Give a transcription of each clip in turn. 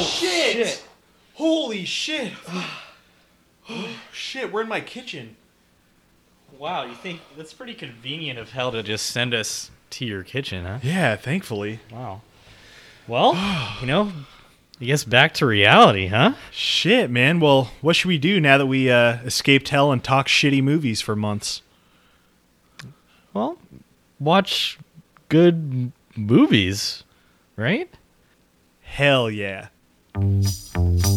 Oh shit! Holy shit! oh shit! We're in my kitchen. Wow, you think that's pretty convenient of hell to just send us to your kitchen, huh? Yeah, thankfully. Wow. Well, you know, I guess back to reality, huh? Shit, man. Well, what should we do now that we uh, escaped hell and talk shitty movies for months? Well, watch good movies, right? Hell yeah. Thank you.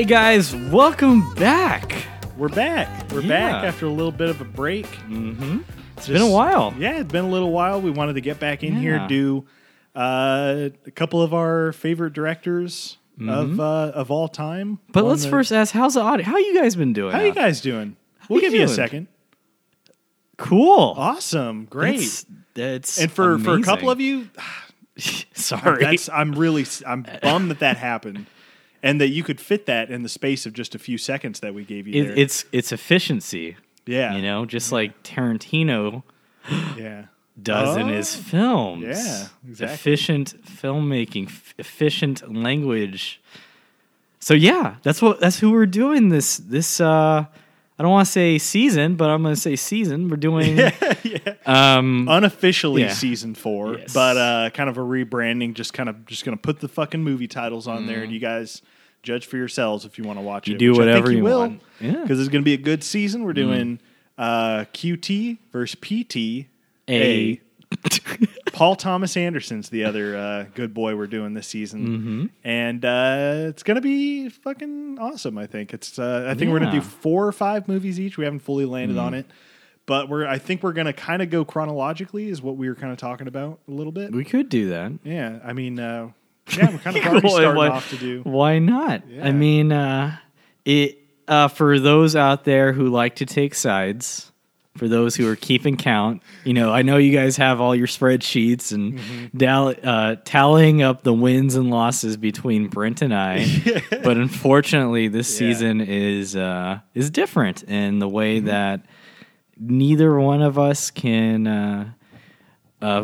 Hey guys, welcome back. We're back. We're back after a little bit of a break. Mm-hmm. It's been a while. Yeah, it's been a little while. We wanted to get back in here, do uh, a couple of our favorite directors of uh, of all time. Mm-hmm. But on let's the- first ask, how's the audio? How you guys been doing? How you out? guys doing? We'll you give you a doing? second. Cool. Awesome, great. That's, that's and for for a couple of you, sorry. that's I'm really I'm bummed that that happened, and that you could fit that in the space of just a few seconds that we gave you. there. it, it's it's efficiency. yeah, You know, just like Tarantino yeah. does in Oh. his films. Yeah, exactly. Efficient filmmaking, f- efficient language. So yeah, that's what that's who we're doing this this uh I don't want to say season, but I'm going to say season. We're doing yeah. um Unofficially Yeah. season four, Yes. but uh, kind of a rebranding. Just kind of just gonna put the fucking movie titles on there, Mm-hmm. and you guys judge for yourselves if you want to watch You it. do which I think whatever you will, want. Yeah. Because it's gonna be a good season. We're doing uh, QT versus PT. a Paul Thomas Anderson's the other uh, good boy we're doing this season, Mm-hmm. and uh, it's gonna be fucking awesome. I think it's. Uh, I think we're gonna do four or five movies each. We haven't fully landed on Mm-hmm. it, but we're. I think we're gonna kind of go chronologically, is what we were kind of talking about a little bit. we could do that. yeah, I mean, uh, yeah, we're kind of already Why- starting why- off to do. Why not? Yeah. I mean, uh, it uh, for those out there who like to take sides, for those who are keeping count, you know, I know you guys have all your spreadsheets and Mm-hmm. uh, tallying up the wins and losses between Brent and I. but unfortunately, this Yeah. season is uh, is different in the way Mm-hmm. that neither one of us can uh, uh,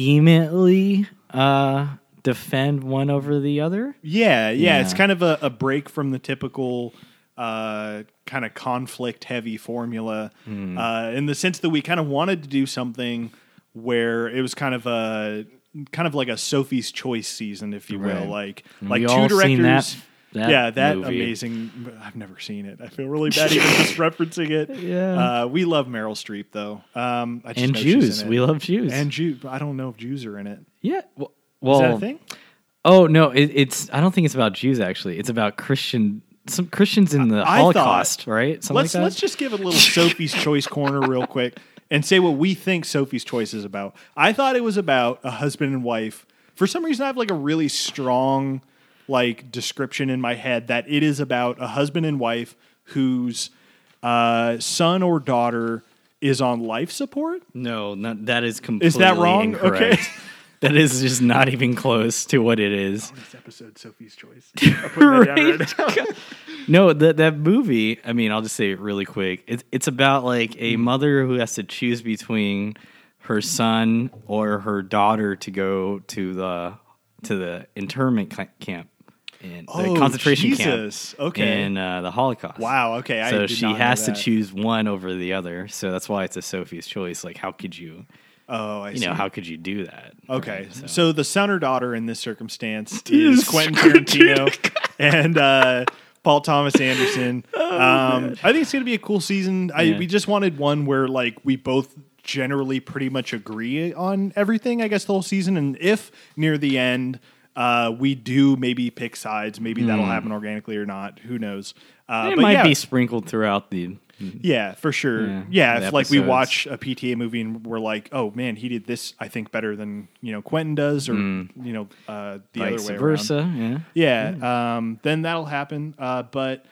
vehemently uh, defend one over the other. Yeah, yeah, it's kind of a, a break from the typical uh, kind of conflict heavy formula Hmm. uh, in the sense that we kind of wanted to do something where it was kind of a kind of like a Sophie's Choice season, if you will, like And like two directors. seen that- that yeah, that movie. amazing. I've never seen it. I feel really bad even just referencing it. Yeah. uh, we love Meryl Streep though. Um, I just and Jews. We love Jews. and Jews. I don't know if Jews are in it. yeah. Well, Is that a thing? oh no, it, it's. I don't think it's about Jews. Actually, it's about Christian. Some Christians in the I Holocaust, thought- right? Something let's like that. let's just give a little Sophie's Choice corner real quick and say what we think Sophie's Choice is about. I thought it was about a husband and wife. For some reason, I have like a really strong like description in my head that it is about a husband and wife whose uh, son or daughter is on life support. no, not, that is completely Is that wrong? Incorrect. Okay. that is just not even close to what it is. This episode, Sophie's Choice. I'm putting that down right. No, that that movie. I mean, I'll just say it really quick. It's it's about like a mother who has to choose between her son or her daughter to go to the to the internment ca- camp in the Oh, concentration Jesus. camp Okay. in uh, the Holocaust. Wow. Okay. I So she has to choose one over the other. So that's why it's a Sophie's choice. Like, how could you, Oh, I you see. know, how could you do that? Okay, Right, so. the son or daughter in this circumstance is Quentin Tarantino and uh, Paul Thomas Anderson. um, I think it's going to be a cool season. I, Yeah. we just wanted one where like we both generally pretty much agree on everything. I guess the whole season, and if near the end uh, we do maybe pick sides. Maybe that'll happen organically or not. Who knows? Uh, Hmm. it might yeah, be sprinkled throughout the. Yeah, for sure. Yeah, Yeah, if like we watch a PTA movie and we're like, oh man, he did this, I think better than you know Quentin does, or you know uh, the. Vice other way versa, around. yeah. Yeah, um, then that'll happen. Uh, but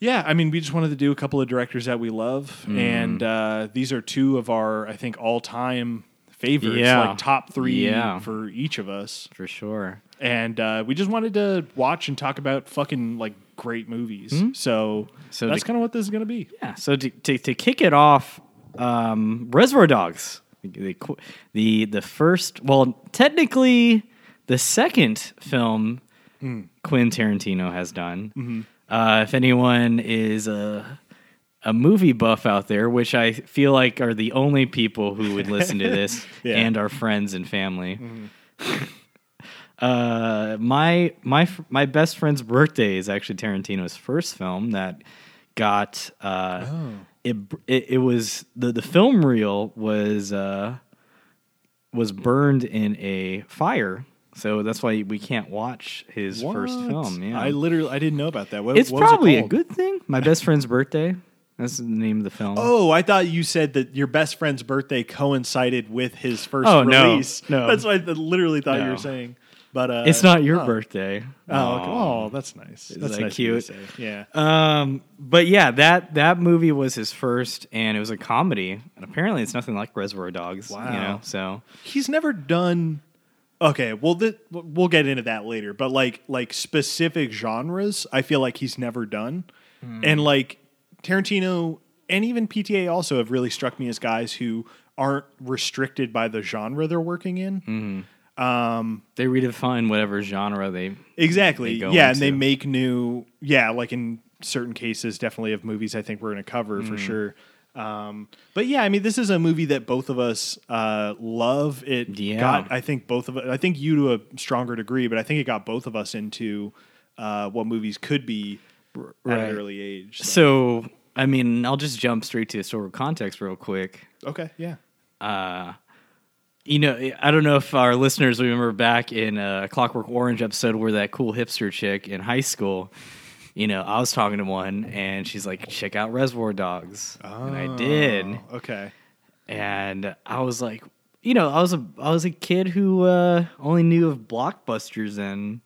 yeah, I mean, we just wanted to do a couple of directors that we love, Hmm. and uh, these are two of our, I think, all-time favorites, Yeah. like top three Yeah. for each of us. for sure. And uh, we just wanted to watch and talk about fucking like great movies. So, Hmm? So that's kind of what this is going to be. Yeah. So to to, to kick it off, um, Reservoir Dogs, the, the the first, well, technically the second film Quentin Tarantino has done. Uh, if anyone is a a movie buff out there, which I feel like are the only people who would listen to this, Yeah. and our friends and family. Uh, my my my best friend's birthday is actually Tarantino's first film that got uh, it, it it was the the film reel was uh was burned in a fire, so that's why we can't watch his first film. Yeah, I literally I didn't know about that. What, it's what was it probably a good thing. My best friend's birthday. That's the name of the film. Oh, I thought you said that your best friend's birthday coincided with his first Oh, no. release. No. that's what I literally thought you were saying. But uh, it's not your oh. birthday. Oh, okay. oh, that's nice. That's that nice of you to cute? Yeah. Um, but yeah, that that movie was his first, and it was a comedy. And apparently, it's nothing like Reservoir Dogs. Wow. You know, so he's never done okay well th- we'll get into that later but like like specific genres i feel like he's never done and like tarantino and even pta also have really struck me as guys who aren't restricted by the genre they're working in they redefine whatever genre they. exactly They go yeah and they make new yeah like in certain cases definitely of movies i think we're going to cover Mm. for sure um, but yeah, I mean, this is a movie that both of us uh, love. It Yeah. got, I think, both of us. I think you to a stronger degree, but I think it got both of us into uh, what movies could be at right. an early age. So. So I mean, I'll just jump straight to historical context real quick. okay, yeah, Uh, you know, I don't know if our listeners remember back in a Clockwork Orange episode where that cool hipster chick in high school. You know, I was talking to one, and she's like, "Check out Reservoir Dogs," and I did. Oh, okay, and I was like, you know, I was a I was a kid who uh, only knew of blockbusters and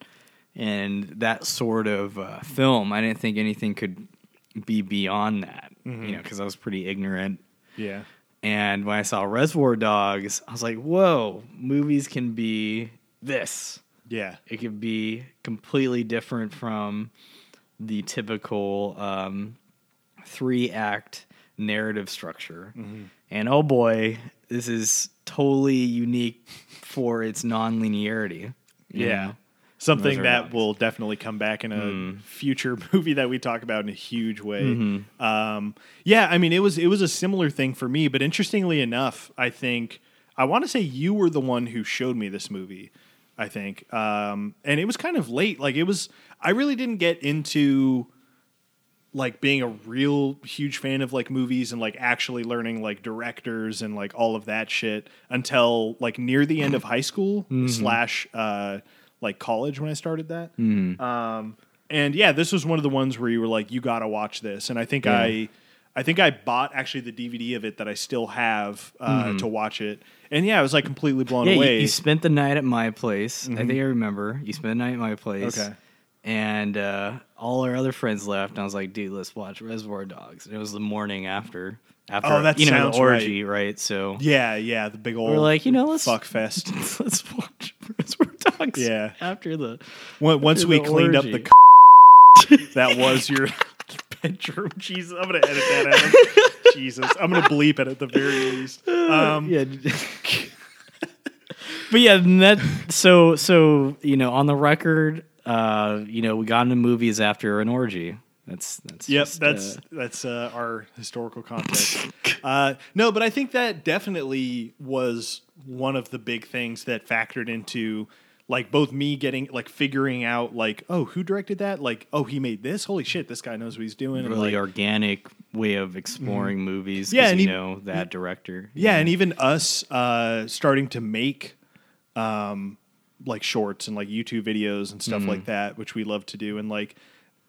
and that sort of uh, film. I didn't think anything could be beyond that, you know, because I was pretty ignorant. yeah, And when I saw Reservoir Dogs, I was like, whoa, movies can be this. yeah, It can be completely different from the typical um, three act narrative structure. And oh boy, this is totally unique for its non-linearity. yeah. know? Something that will definitely come back in a future movie that we talk about in a huge way. Mm-hmm. Um, yeah, I mean, it was it was a similar thing for me, but interestingly enough, I think I want to say you were the one who showed me this movie. I think, um, and it was kind of late. Like it was, I really didn't get into like being a real huge fan of like movies and like actually learning like directors and like all of that shit until like near the end of high school slash uh like college when I started that. Um and yeah, this was one of the ones where you were like, you gotta watch this. And I think I I think I bought actually the DVD of it that I still have uh, to watch it. And yeah, I was like completely blown Yeah, you, away. you spent the night at my place. I think I remember. You spent the night at my place. Okay. And uh, all our other friends left, and I was like, "Dude, let's watch Reservoir Dogs." And it was the morning after, after Oh, that you know the orgy, right? So yeah, yeah, the big old we're like, you know, let's fuck fest. let's watch Reservoir Yeah. After the Once After we the cleaned up orgy. the that was your bedroom. Jesus, I'm gonna edit that out. Jesus, I'm gonna bleep it at the very least. Um, yeah. but yeah, that so so you know on the record, uh, you know we got into movies after an orgy. That's that's Yep, just, that's uh, that's uh, our historical context. uh, no, but I think that definitely was one of the big things that factored into like both me getting like figuring out like oh who directed that like oh he made this holy shit this guy knows what he's doing really like, organic way of exploring movies Yeah, and you he- know that director. Yeah, and even us uh, starting to make um, like shorts and like YouTube videos and Mm-hmm. stuff like that, which we love to do. And like,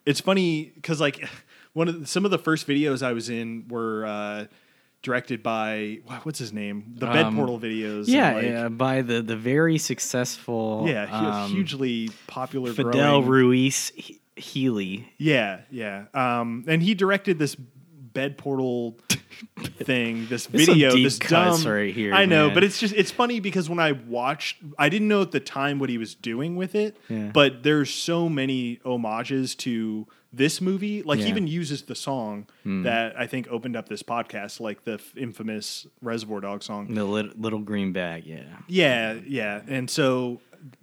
it's funny because like one of the, some of the first videos I was in were uh, directed by what's his name, the Bed Um, Portal videos. Yeah, like, yeah, by the the very successful yeah, um, hugely popular. Fidel growing- Ruiz He- Healy. Yeah, yeah. Um, and he directed this bed portal thing, this video, this dumb. right here, I know, man. but it's just it's funny because when I watched, I didn't know at the time what he was doing with it. Yeah. But there's so many homages to this movie. Like Yeah. Even uses the song that I think opened up this podcast, like the f- infamous Reservoir Dog song. The lit- little green bag, yeah. Yeah, yeah. And so,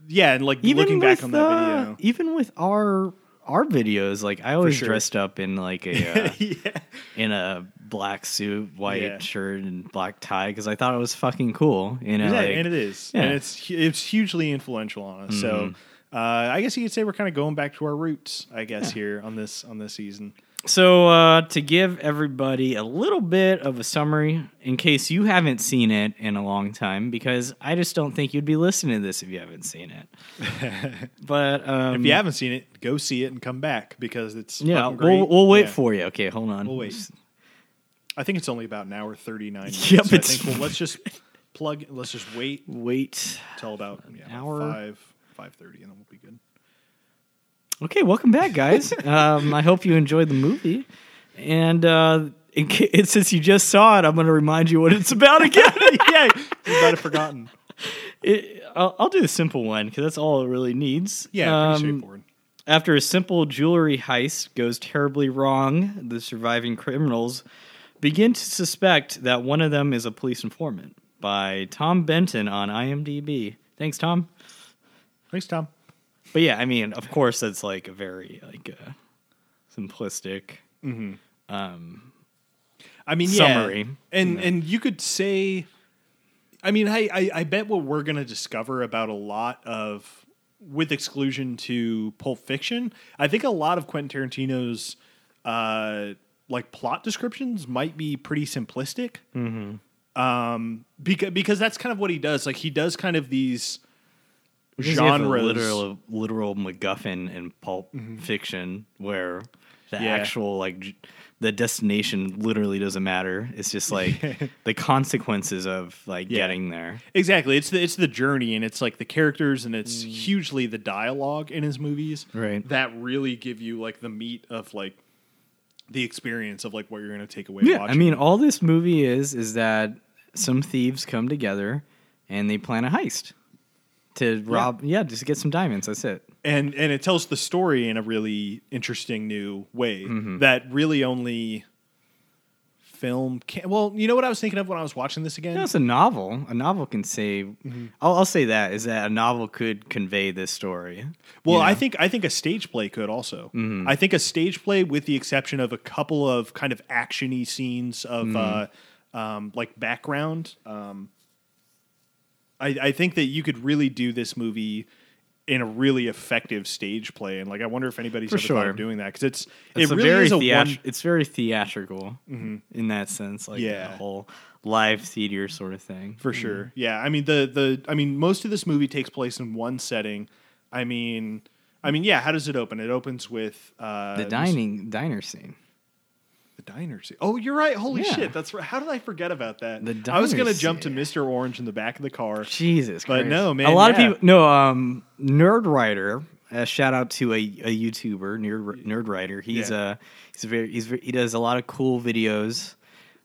yeah, and like Even looking back on that uh, video. even with our our videos, like I always sure. dressed up in like a uh, yeah. in a black suit, white Yeah. shirt, and black tie because I thought it was fucking cool. You know, Yeah, like, and it is, yeah. and it's it's hugely influential on us. So, uh, I guess you could say we're kind of going back to our roots. I guess here on this on this season. So, uh, to give everybody a little bit of a summary, in case you haven't seen it in a long time, because I just don't think you'd be listening to this if you haven't seen it. but um, If you haven't seen it, go see it and come back because it's yeah, great. we'll we'll wait Yeah. for you. Okay, hold on. We'll wait. I think it's only about an hour thirty nine. Minutes, Yep, so I think well, let's just plug. Let's just wait Wait. till about yeah, hour. five five thirty, and then we'll be good. Okay, welcome back, guys. um, I hope you enjoyed the movie, and uh, in ca- since you just saw it, I'm going to remind you what it's about again. yeah, you might have forgotten. It- I'll, I'll do the simple one because that's all it really needs. Yeah, pretty Um, straightforward. After a simple jewelry heist goes terribly wrong, the surviving criminals begin to suspect that one of them is a police informant. By Tom Benton on IMDb. Thanks, Tom. Thanks, Tom. But yeah, I mean, of course, that's like a very like uh, simplistic. um I mean, Summary. yeah. and and you could say, I mean, I, I I bet what we're gonna discover about a lot of, with exclusion to Pulp Fiction, I think a lot of Quentin Tarantino's, uh, like plot descriptions might be pretty simplistic. Mm-hmm. Um, because because that's kind of what he does. Like he does kind of these Because you have a genres. literal literal MacGuffin in pulp fiction where the Mm-hmm. Yeah. actual like the destination literally doesn't matter. It's just like the consequences of like Yeah. getting there. Exactly. It's the it's the journey and it's like the characters and it's hugely the dialogue in his movies. Right. That really give you like the meat of like the experience of like what you're going to take away Yeah, watching. I mean, all this movie is is that some thieves come together and they plan a heist to rob. Yeah, just get some diamonds. That's it. and and it tells the story in a really interesting new way Mm-hmm. that really only film can well, you know what I was thinking of when I was watching this again? No, it's a novel. A novel can say. Mm-hmm. I'll, I'll say that is that a novel could convey this story. Well, you I think I think a stage play could also. Mm-hmm. I think a stage play, with the exception of a couple of kind of actiony scenes of Mm-hmm. uh, um, like background, um, I, I think that you could really do this movie in a really effective stage play. And like, I wonder if anybody's For ever thought of doing that because it's, It's it really very is a theat- one. Mm-hmm. It's very theatrical in that sense, like Yeah. the whole live theater sort of thing. For sure. Yeah. I mean the the I mean most of this movie takes place in one setting. I mean I mean yeah, how does it open? It opens with uh The this- dining diner scene. The diner scene. Oh, you're right. Holy Yeah. shit. That's right. How did I forget about that? The I was going to jump to. Mr. Orange in the back of the car. Jesus, But Christ. no, man, A lot yeah. of people. No, um, Nerdwriter. Uh, shout out to a, a YouTuber, Nerd Nerdwriter. He's Yeah. uh he's very he's very, he does a lot of cool videos.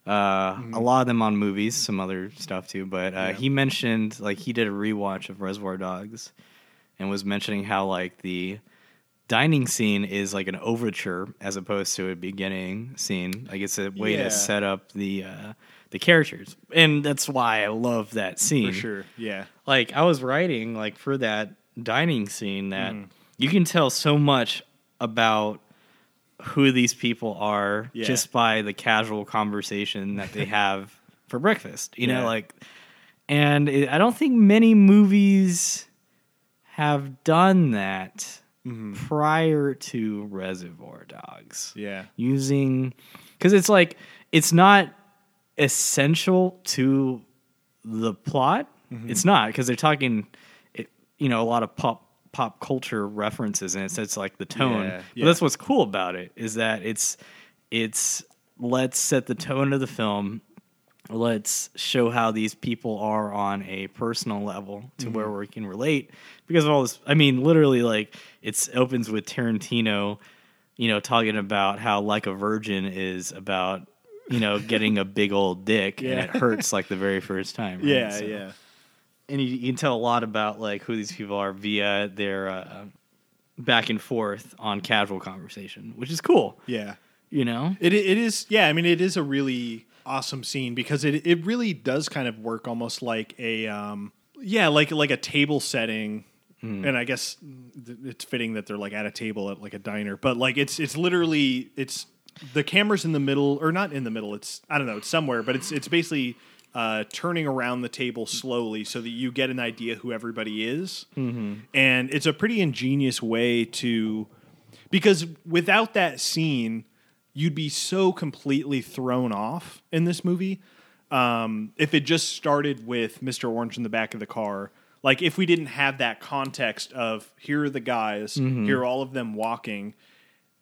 Uh, Mm-hmm. a lot of them on movies, some other stuff too. But uh, he mentioned like he did a rewatch of Reservoir Dogs, and was mentioning how like the dining scene is like an overture as opposed to a beginning scene. Like it's a way Yeah. to set up the uh, the characters, and that's why I love that scene For sure. Yeah. like I was writing like for that dining scene that Mm. you can tell so much about who these people are Yeah. just by the casual conversation that they have for breakfast. You know, like, and it, I don't think many movies have done that Mm-hmm. prior to Reservoir Dogs Yeah. using because it's like it's not essential to the plot. Mm-hmm. It's not because they're talking. It, you know a lot of pop pop culture references and it. So it's like the tone. Yeah, But that's what's cool about it is that it's it's let's set the tone of the film. Let's show how these people are on a personal level to where Mm-hmm. we can relate because of all this. I mean, literally, like it's opens with Tarantino, you know, talking about how like a virgin is about you know getting a big old dick Yeah. and it hurts like the very first time. right? Yeah, So- yeah. and you, you can tell a lot about like who these people are via their uh, back and forth on casual conversation, which is cool. Yeah. You know, It it is yeah, I mean it is a really awesome scene because it it really does kind of work almost like a um yeah, like like a table setting. And I guess it's fitting that they're like at a table at like a diner, but like it's it's literally it's the camera's in the middle or not in the middle. It's I don't know, it's somewhere, but it's it's basically uh, turning around the table slowly so that you get an idea who everybody is. Mm-hmm. And it's a pretty ingenious way to because without that scene, you'd be so completely thrown off in this movie. Um, if it just started with Mr. Orange in the back of the car, like if we didn't have that context of here are the guys, here are all of them walking,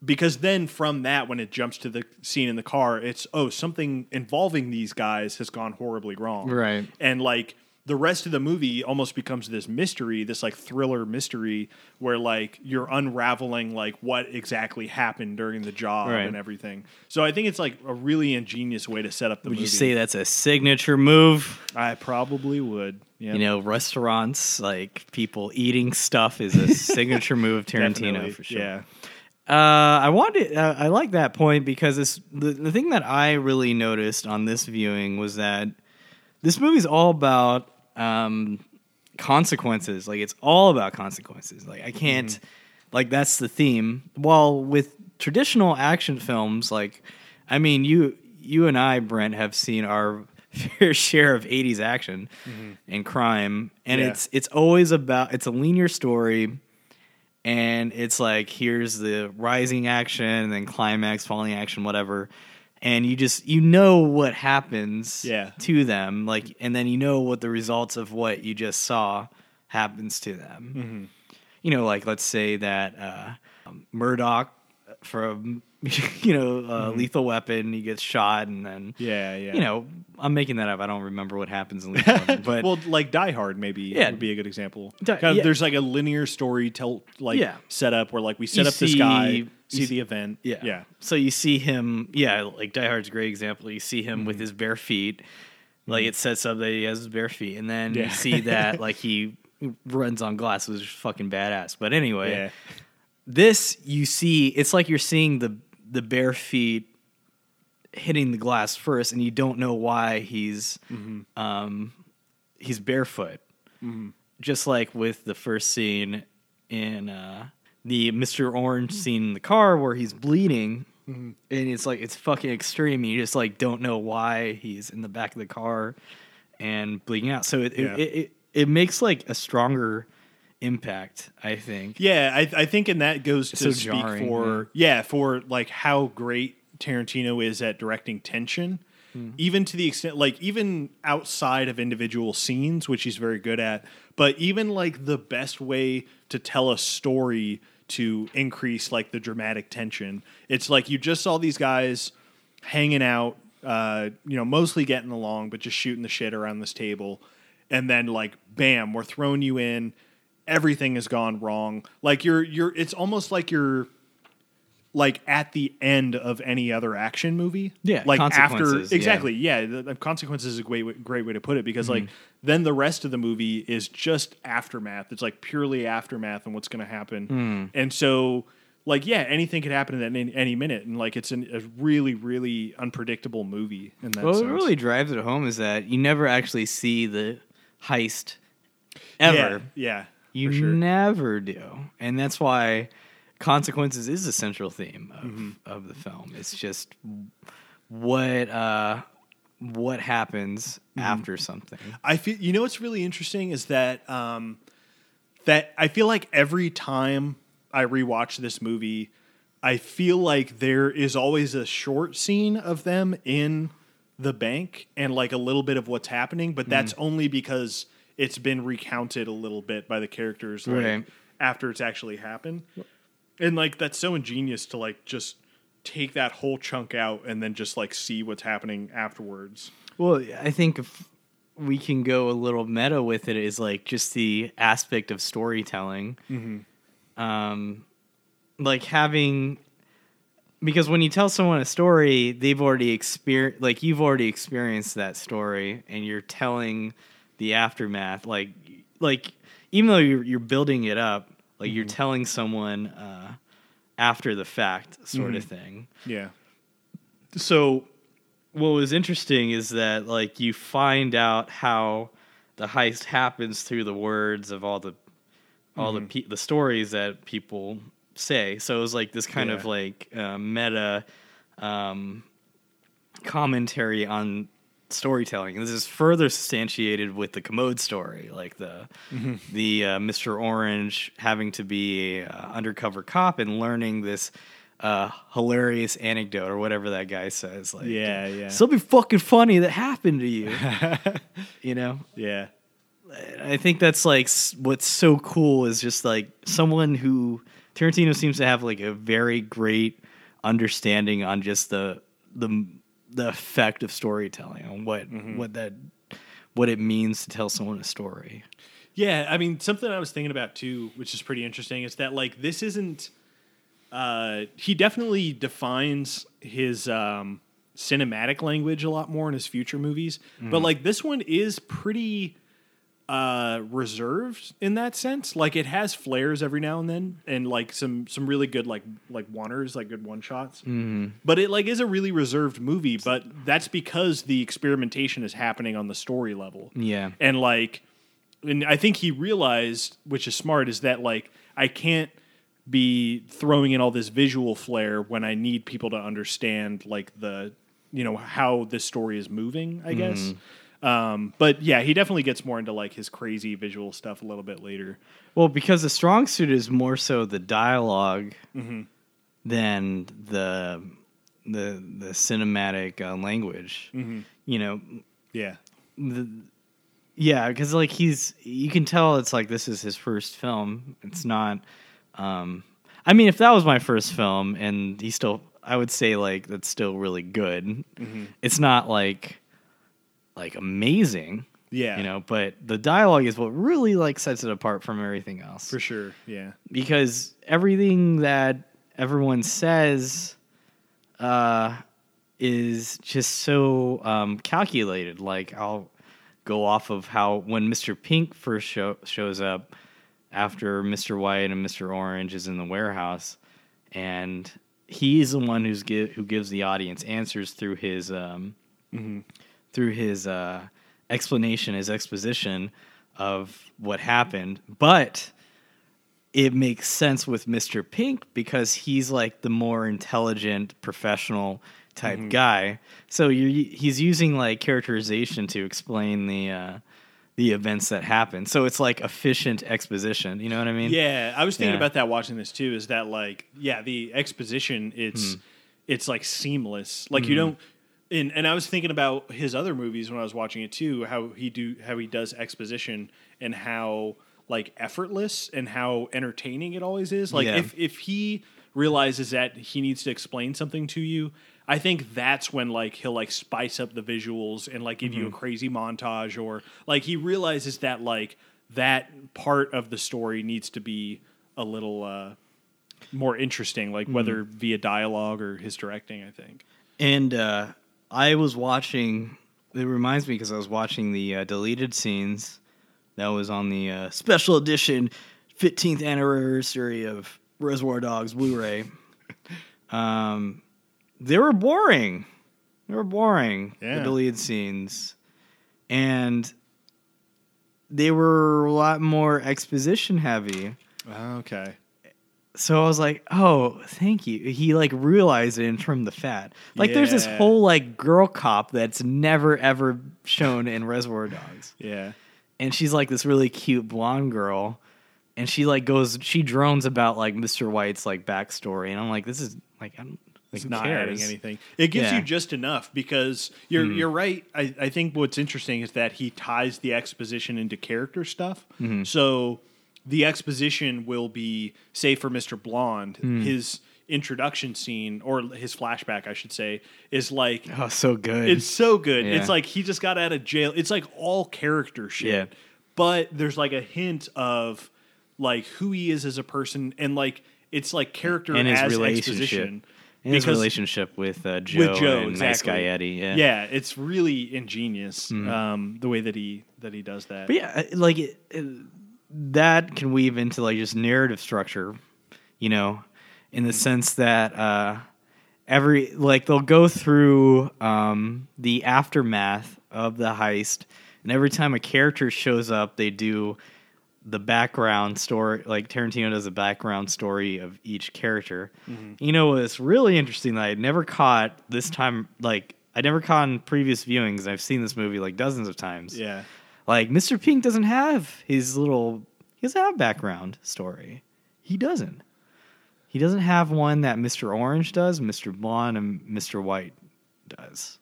because then from that, when it jumps to the scene in the car, it's oh something involving these guys has gone horribly wrong, Right. And like the rest of the movie almost becomes this mystery, this like thriller mystery where like you're unraveling like what exactly happened during the job Right. and everything. So I think it's like a really ingenious way to set up the would movie. you say that's a signature move? I probably would. Yeah. You know, restaurants like people eating stuff is a signature move of Tarantino for sure. Yeah. Uh, I wanted. Uh, I like that point because it's the the thing that I really noticed on this viewing was that this movie's all about um, consequences. Like it's all about consequences. Like I can't. Like that's the theme. While with traditional action films, like I mean, you you and I, Brent, have seen our fair share of '80s action and crime, and Yeah. it's it's always about it's a linear story and it's like here's the rising action and then climax falling action whatever and you just you know what happens Yeah. to them like and then you know what the results of what you just saw happens to them Mm-hmm. you know like let's say that uh um, Murtaugh from you know uh, lethal weapon he gets shot and then Mm-hmm. Yeah, yeah. you know i'm making that up i don't remember what happens in lethal weapon but well, like Die Hard, maybe Yeah. would be a good example. Yeah. There's like a linear story tell like Yeah. setup where like we set You up this see- you see see- the event. Yeah. yeah, So you see him, yeah, like Die Hard's a great example. You see him Mm-hmm. with his bare feet. Like it sets up that he has his bare feet. And then Yeah. you see that like he runs on glass, which is fucking badass. But anyway, yeah. this you see it's like you're seeing the the bare feet hitting the glass first and you don't know why he's Mm-hmm. um he's barefoot just like with the first scene in uh the Mr. Orange scene in the car where he's bleeding Mm-hmm. and it's like it's fucking extreme and you just like don't know why he's in the back of the car and bleeding out so it Yeah. it, it, it makes like a stronger impact i think Yeah, I, I think, and that goes to so speak jarring, for yeah. for like how great Tarantino is at directing tension, even to the extent like even outside of individual scenes, which he's very good at. But even like the best way to tell a story to increase like the dramatic tension, it's like you just saw these guys hanging out, uh, you know, mostly getting along, but just shooting the shit around this table. And then like bam, we're throwing you in. Everything has gone wrong. Like you're you're it's almost like you're like at the end of any other action movie. Yeah, Like after consequences, yeah. exactly. Yeah, the, the consequences is a great way, great way to put it because like Mm-hmm. Then the rest of the movie is just aftermath. It's like purely aftermath and what's going to happen. Hmm. And so like yeah, anything could happen at any, any minute and like it's an, a really really unpredictable movie in that Well, sense. what really drives it home is that you never actually see the heist ever. Yeah. yeah you sure. never do, and that's why consequences is a central theme of, Mm-hmm. of the film. It's just what uh, what happens Mm-hmm. after something. I feel you know what's really interesting is that um, that I feel like every time I rewatch this movie, I feel like there is always a short scene of them in the bank and like a little bit of what's happening, but that's only because it's been recounted a little bit by the characters like, Right. after it's actually happened. And like that's so ingenious to like just take that whole chunk out and then just like see what's happening afterwards. Well, I think if we can go a little meta with it is like just the aspect of storytelling. Um, like having because when you tell someone a story, they've already experienced like you've already experienced that story, and you're telling the aftermath. Like like even though you're you're building it up, like you're telling someone uh, after the fact, sort of thing. Yeah. so what was interesting is that like you find out how the heist happens through the words of all the all the pe- the stories that people say. So it was like this kind of like uh, meta um, commentary on storytelling this is further substantiated with the commode story like the the uh, mr orange having to be a uh, undercover cop and learning this uh, hilarious anecdote or whatever that guy says like Yeah, yeah. something fucking funny that happened to you you know Yeah. I think that's like what's so cool is just like someone who Tarantino seems to have like a very great understanding on just the the the effect of storytelling on what what that what it means to tell someone a story. Yeah, I mean, something I was thinking about too, which is pretty interesting, is that like this isn't. Uh, he definitely defines his um, cinematic language a lot more in his future movies, but like this one is pretty uh reserved in that sense. Like it has flares every now and then and like some some really good like like oneers like good one shots. But it like is a really reserved movie but that's because the experimentation is happening on the story level. Yeah. and like and i think he realized which is smart is that like i can't be throwing in all this visual flair when i need people to understand like the you know how this story is moving i guess um but yeah he definitely gets more into like his crazy visual stuff a little bit later Well, because the strong suit is more so the dialog than the the the cinematic uh, language. You know, yeah The, Yeah, because like he's, you can tell it's like this is his first film. It's not. um I mean, if that was my first film, and he still, I would say like that's still really good. It's not like like amazing, yeah you know. But the dialogue is what really like sets it apart from everything else for sure yeah because everything that everyone says uh, is just so um, calculated. Like I'll go off of how when Mr. Pink first show, shows up after Mr. White and Mr. Orange is in the warehouse, and he's the one who's gi- who gives the audience answers through his um, through his uh, explanation, his exposition of what happened, but it makes sense with Mr. Pink because he's like the more intelligent, professional type guy. So you're, he's using like characterization to explain the uh, the events that happen. So it's like efficient exposition. You know what I mean? Yeah, I was thinking Yeah. about that watching this too. Is that like, yeah, the exposition Hmm. it's it's like seamless. Like you don't. And, and I was thinking about his other movies when I was watching it too. How he do how he does exposition and how like effortless and how entertaining it always is. Like Yeah. if if he realizes that he needs to explain something to you, I think that's when like he'll like spice up the visuals and like give you a Mm-hmm. crazy montage or like he realizes that like that part of the story needs to be a little uh more interesting like whether Mm-hmm. via dialogue or his directing I think. And uh, I was watching. It reminds me because I was watching the uh, deleted scenes that was on the uh, special edition 15th anniversary of Reservoir Dogs Blu-ray. um, they were boring. They were boring. Yeah. The deleted scenes, and they were a lot more exposition heavy. Okay. So I was like, "Oh, thank you." He like realized it and trimmed the fat. Like, there's this whole like girl cop that's never ever shown in Reservoir Dogs, Yeah. and she's like this really cute blonde girl, and she like goes, she drones about like Mr. White's like backstory, and I'm like, this is like, I'm, It's who not cares? adding anything. It gives Yeah. you just enough because you're mm-hmm. you're right. I, I think what's interesting is that he ties the exposition into character stuff. Mm-hmm. So the exposition will be, say, for Mister Blonde, his introduction scene or his flashback, I should say, is like Oh, so good. it's so good. Yeah. It's like he just got out of jail. It's like all character shit. Yeah. But there's like a hint of like who he is as a person and like it's like character and his as relationship. exposition. And his relationship with uh, Joe, with Joe, and exactly. nice guy Eddie. Yeah. Yeah, it's really ingenious um, the way that he that he does that. But yeah, uh, like it, it, that can weave into like just narrative structure, you know, in the sense that uh, every like they'll go through um, the aftermath of the heist, and every time a character shows up, they do the background story. Like Tarantino does a background story of each character. You know, what's really interesting that I never caught this time. Like I never caught in previous viewings. I've seen this movie like dozens of times. yeah. Like Mr. Pink doesn't have his little he doesn't have a background story. He doesn't. He doesn't have one that Mr. Orange does, Mr. Blonde, and Mr. White does.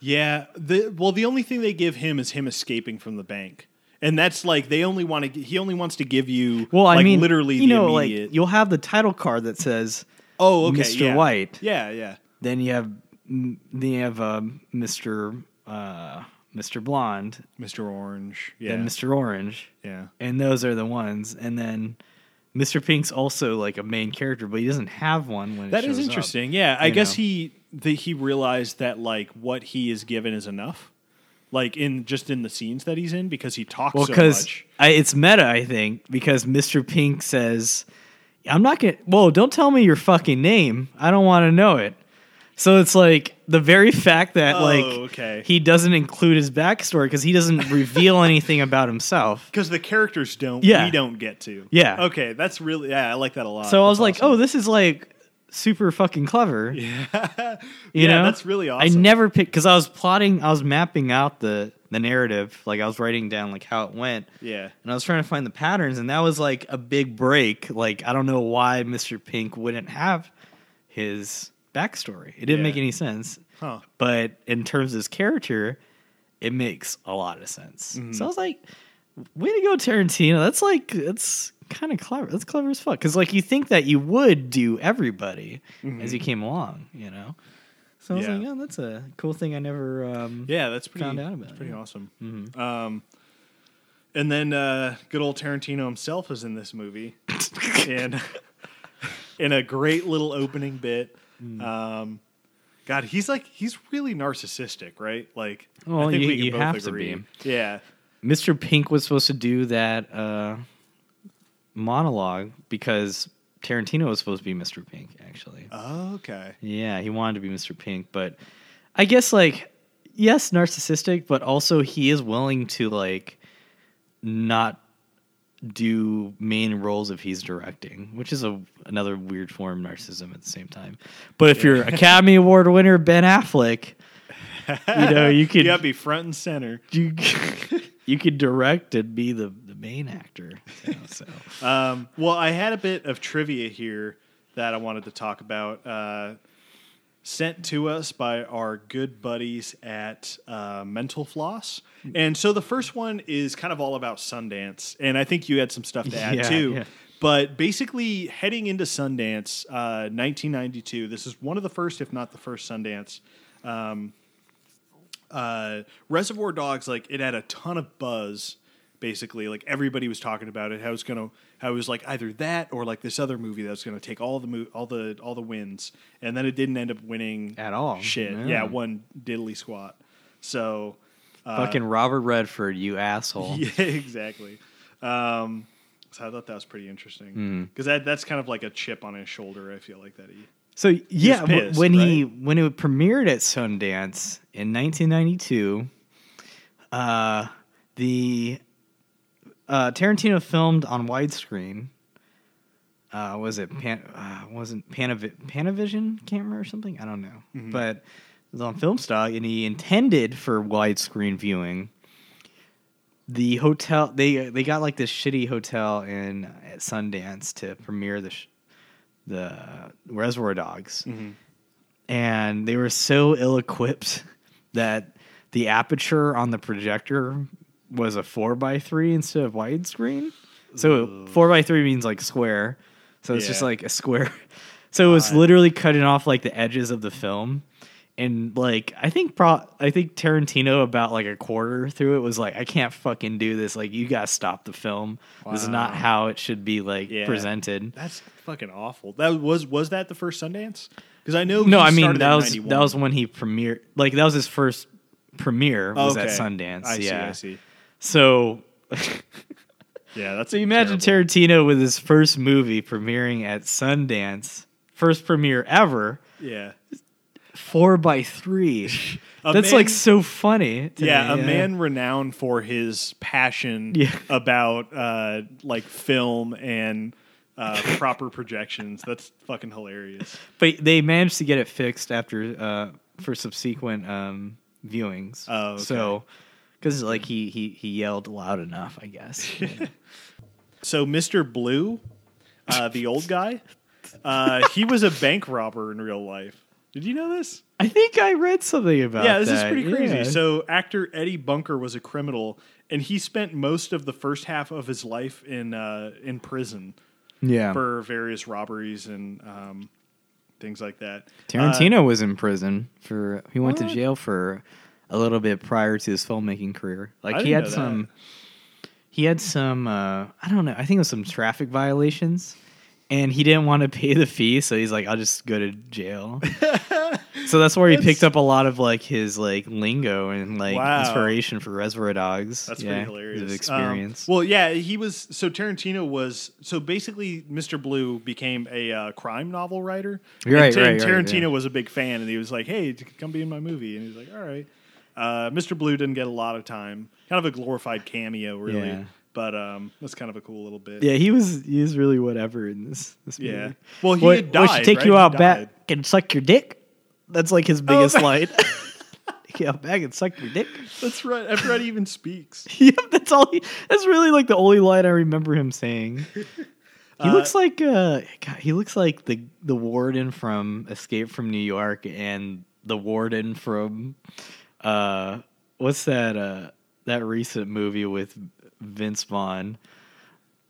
Yeah. The well the only thing they give him is him escaping from the bank. And that's like they only want to he only wants to give you Well, I like, mean, literally you the know, immediate like you'll have the title card that says Oh, okay. Mr. yeah. White. Yeah, yeah. Then you have then you have uh, Mr. Uh, Mr. Blonde, Mr. Orange. Yeah. Mr. Orange, Yeah. and those are the ones. And then Mr. Pink's also like a main character, but he doesn't have one when it That is shows up. interesting. Yeah, I guess know. he the, he realized that like what he is given is enough, like in just in the scenes that he's in because he talks Well, so much. it's meta, I think, because Mr. Pink says, "I'm not gonna." Whoa! Don't tell me your fucking name. I don't want to know it. So it's like the very fact that Oh, like okay. he doesn't include his backstory because he doesn't reveal anything about himself. Because the characters don't, Yeah. we don't get to. Yeah. Okay, that's really yeah, I like that a lot. So I was like. "Oh, this is like super fucking clever." yeah, You know, that's really awesome. I never picked because I was plotting, I was mapping out the the narrative, like I was writing down like how it went. Yeah, and I was trying to find the patterns, and that was like a big break. Like I don't know why Mr. Pink wouldn't have his backstory. It didn't Yeah. make any sense. huh? But in terms of his character, it makes a lot of sense. Mm-hmm. So I was like, way to go, Tarantino. That's like that's kind of clever. That's clever as fuck. Because like you think that you would do everybody as you came along, you know. So I was Mm-hmm. Yeah. like, oh, that's a cool thing. I never. Um, Yeah, that's pretty. Found out about that's pretty yeah. awesome. Mhm. Um, and then uh, good old Tarantino himself is in this movie, and in a great little opening bit. Hmm. Um, God, he's like he's really narcissistic, right? Like, Well, I think you- we can you both have to be. Yeah, Mr. Pink was supposed to do that uh, monologue because Tarantino was supposed to be Mr. Pink, actually. okay. Yeah, he wanted to be Mr. Pink, but I guess like yes, narcissistic, but also he is willing to like not do main roles if he's directing, which is a another weird form of narcissism at the same time. But if you're Academy Award winner Ben Affleck, you know, you could You gotta be front and center. you you could direct and be the, the main actor. you know, so Um, well, I had a bit of trivia here that I wanted to talk about. Uh, sent to us by our good buddies at uh, Mental Floss. And so the first one is kind of all about Sundance. And I think you had some stuff to add Yeah, too. yeah. But basically, heading into Sundance, uh, 1992, this is one of the first, if not the first Sundance. Um, uh, Reservoir Dogs, like it had a ton of buzz. Basically, like everybody was talking about it. How it was gonna, how it was like either that or like this other movie that was gonna take all the mo- all the all the wins, and then it didn't end up winning At all. Shit, Yeah. yeah, one diddly squat. So, uh, fucking Robert Redford, you asshole. yeah, exactly. Um, so I thought that was pretty interesting Hmm. because that that's kind of like a chip on his shoulder. I feel like that he. So yeah, w- pissed, when he when it premiered at Sundance in 1992, uh, the uh, Tarantino filmed on widescreen. Uh, was it pan? Uh, wasn't Panavi- Panavision camera or something? I don't know, Mm-hmm. but it was on film stock, and he intended for widescreen viewing. The hotel they they got like this shitty hotel in at Sundance to premiere the sh- the Reservoir Dogs. Mm-hmm. and they were so ill equipped that the aperture on the projector was a four by three instead of widescreen. So four by three means like square. So it's just like a square. So it was God. literally cutting off like the edges of the film. And like I think pro I think Tarantino about like a quarter through it was like I can't fucking do this like you gotta stop the film this is not how it should be like Yeah. presented That's fucking awful. That was was that the first Sundance? Because I know. no I mean that was 91. that was when he premiered like that was his first premiere Oh, was at. Sundance I see. yeah I see. So Yeah, that's So you imagine terrible. Tarantino with his first movie premiering at Sundance, first premiere ever, Yeah, four by three. That's man- like so funny. to yeah, me, a man renowned for his passion Yeah. about uh, like film and uh, proper projections. That's fucking hilarious. But they managed to get it fixed after uh, for subsequent um, viewings. Oh, okay. so because like he he he yelled loud enough, I guess. So Mr. Blue, uh, the old guy, uh, he was a bank robber in real life. Did you know this? I think I read something about. yeah, this is pretty crazy. Yeah. So actor Eddie Bunker was a criminal, and he spent most of the first half of his life in uh, in prison yeah, for various robberies and um, things like that. Tarantino was in prison for. He went to jail for a little bit prior to his filmmaking career. Like he had some. He had some. Uh, I don't know. I think it was some traffic violations, and he didn't want to pay the fee, so he's like, "I'll just go to jail." so that's where he picked up a lot of like his like lingo and like Wow. inspiration for Reservoir Dogs. That's pretty hilarious. His Um, experience. well, yeah, he was. So Tarantino was. So basically, Mr. Blue became a uh, crime novel writer. You're right, and right, right, Tarantino yeah. was a big fan, and he was like, "Hey, come be in my movie." And he's like, "All right." Uh, Mr. Blue didn't get a lot of time. Kind of a glorified cameo, really. Yeah. But um, that's kind of a cool little bit. yeah, he was he was really whatever in this. this Yeah. movie. Well, he what, died. should take right? you He out died. back and suck your dick? That's like his biggest Oh, line. Take you out back and suck your dick. That's right. He even speaks. yep, that's all. He, that's really like the only line I remember him saying. He looks like uh, God, he looks like the the warden from Escape from New York and the warden from uh, what's that uh that recent movie with Vince Vaughn?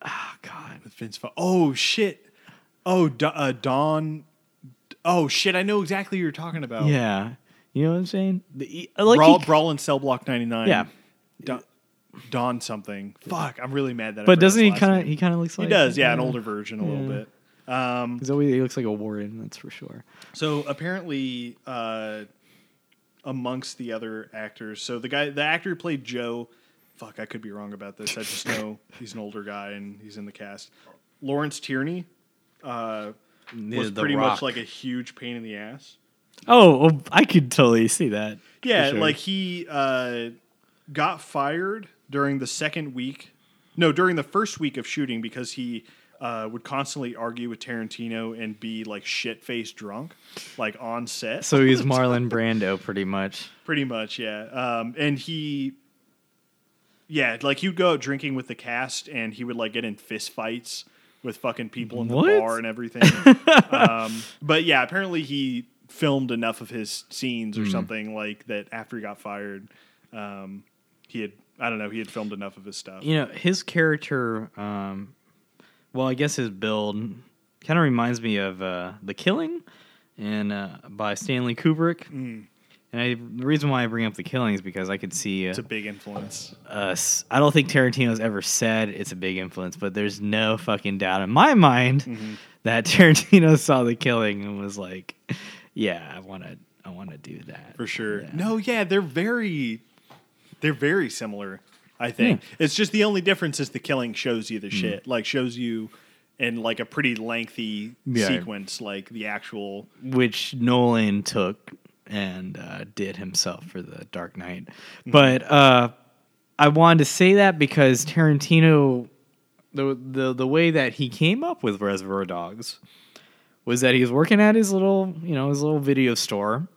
Oh God, Vince Vaughn. Oh shit. Oh, Do- uh, Don. Oh shit! I know exactly who you're talking about. yeah, you know what I'm saying? The, like Brawl, he- Brawl in Cell Block 99. Yeah. Don, Don something. Fuck, I'm really mad that. But doesn't he kind of he kind of looks like He does, yeah, an older version a little bit. Um, He's always, he looks like a warden, that's for sure. so apparently, uh, amongst the other actors, so the guy, the actor who played Joe, fuck, I could be wrong about this. I just know he's an older guy and he's in the cast. Lawrence Tierney uh, was The pretty Rock. much like a huge pain in the ass. Oh, well, I could totally see that. Yeah, sure. like he uh, got fired during the second week. No, during the first week of shooting because he uh, would constantly argue with Tarantino and be like shit faced drunk, like on set. so he's Marlon Brando, pretty much. Pretty much, yeah. Um, and he, yeah, like he'd go out drinking with the cast and he would like get in fist fights with fucking people in the What? bar and everything. um, but yeah, apparently he filmed enough of his scenes or Hmm. something like that after he got fired. Um, he had, I don't know, he had filmed enough of his stuff. You know, his character, um, well, I guess his build kind of reminds me of uh, The Killing and uh, by Stanley Kubrick. And I, the reason why I bring up The Killing is because I could see uh, It's a big influence. I don't think Tarantino's ever said it's a big influence, but there's no fucking doubt in my mind Mm-hmm. that Tarantino saw The Killing and was like, "Yeah, I want to, I want to do that For sure. Yeah. No, yeah, they're very they're very similar, I think. It's just the only difference is the killing shows you the Hmm. shit. Like shows you in like a pretty lengthy Yeah. sequence, like the actual which Nolan took and uh, did himself for the Dark Knight. But uh, I wanted to say that because Tarantino, the the the way that he came up with Reservoir Dogs was that he was working at his little you know his little video store,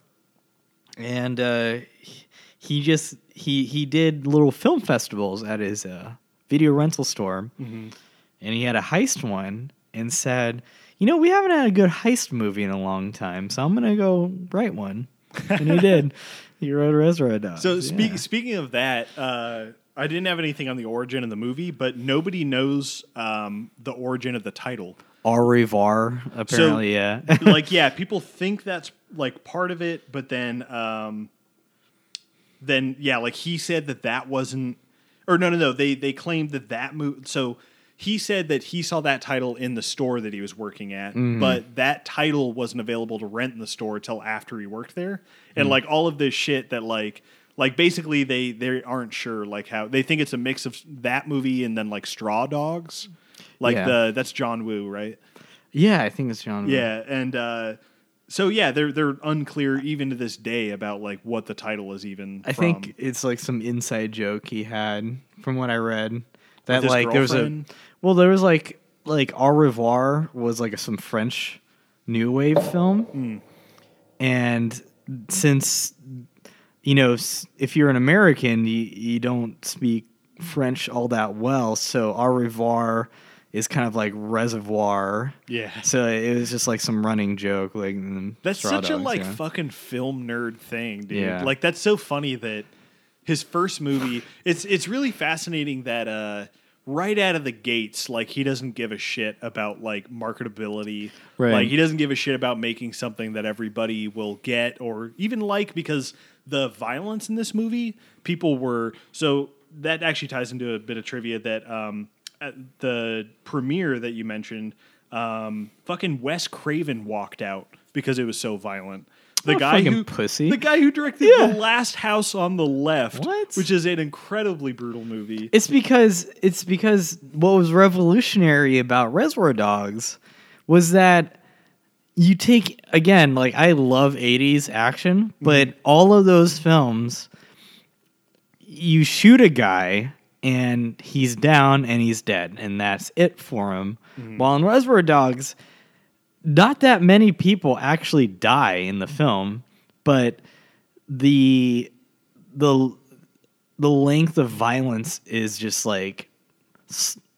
and uh, he- he just he he did little film festivals at his uh, video rental store, and he had a heist one and said, "You know, we haven't had a good heist movie in a long time, so I'm gonna go write one." And he did. He wrote Reservoir Dogs. So speak, yeah. speaking of that, uh, I didn't have anything on the origin of the movie, but nobody knows um, the origin of the title. Au revoir. Apparently, yeah. like, yeah, people think that's like part of it, but then, um, then yeah, like he said that that wasn't, or no, no, no. They they claimed that that movie. So he said that he saw that title in the store that he was working at, but that title wasn't available to rent in the store until after he worked there, and like all of this shit that like. Like basically, they they aren't sure like how they think it's a mix of that movie and then like Straw Dogs, like Yeah. the that's John Woo, right? yeah, I think it's John. Woo. Yeah, and uh, so yeah, they're they're unclear even to this day about like what the title is even. I from. think it's like some inside joke he had from what I read. That like there was a well, there was like like Au revoir was like some French new wave film, Hmm. and since you know if you're an American, you you don't speak French all that well, so Au revoir is kind of like reservoir. yeah, So it was just like some running joke, like that's such a like yeah. fucking film nerd thing, dude. Yeah. Like that's so funny that his first movie. It's it's really fascinating that uh, right out of the gates, like he doesn't give a shit about like marketability. Right. Like he doesn't give a shit about making something that everybody will get or even like because the violence in this movie, people were so that actually ties into a bit of trivia that um, at the premiere that you mentioned, um, fucking Wes Craven walked out because it was so violent. The What guy who pussy. the guy who directed Yeah. the Last House on the Left, What? which is an incredibly brutal movie. It's because it's because what was revolutionary about Reservoir Dogs was that you take again like I love 80s action, but all of those films you shoot a guy and he's down and he's dead and that's it for him. Mm-hmm. While in Reservoir Dogs not that many people actually die in the film, but the the the length of violence is just like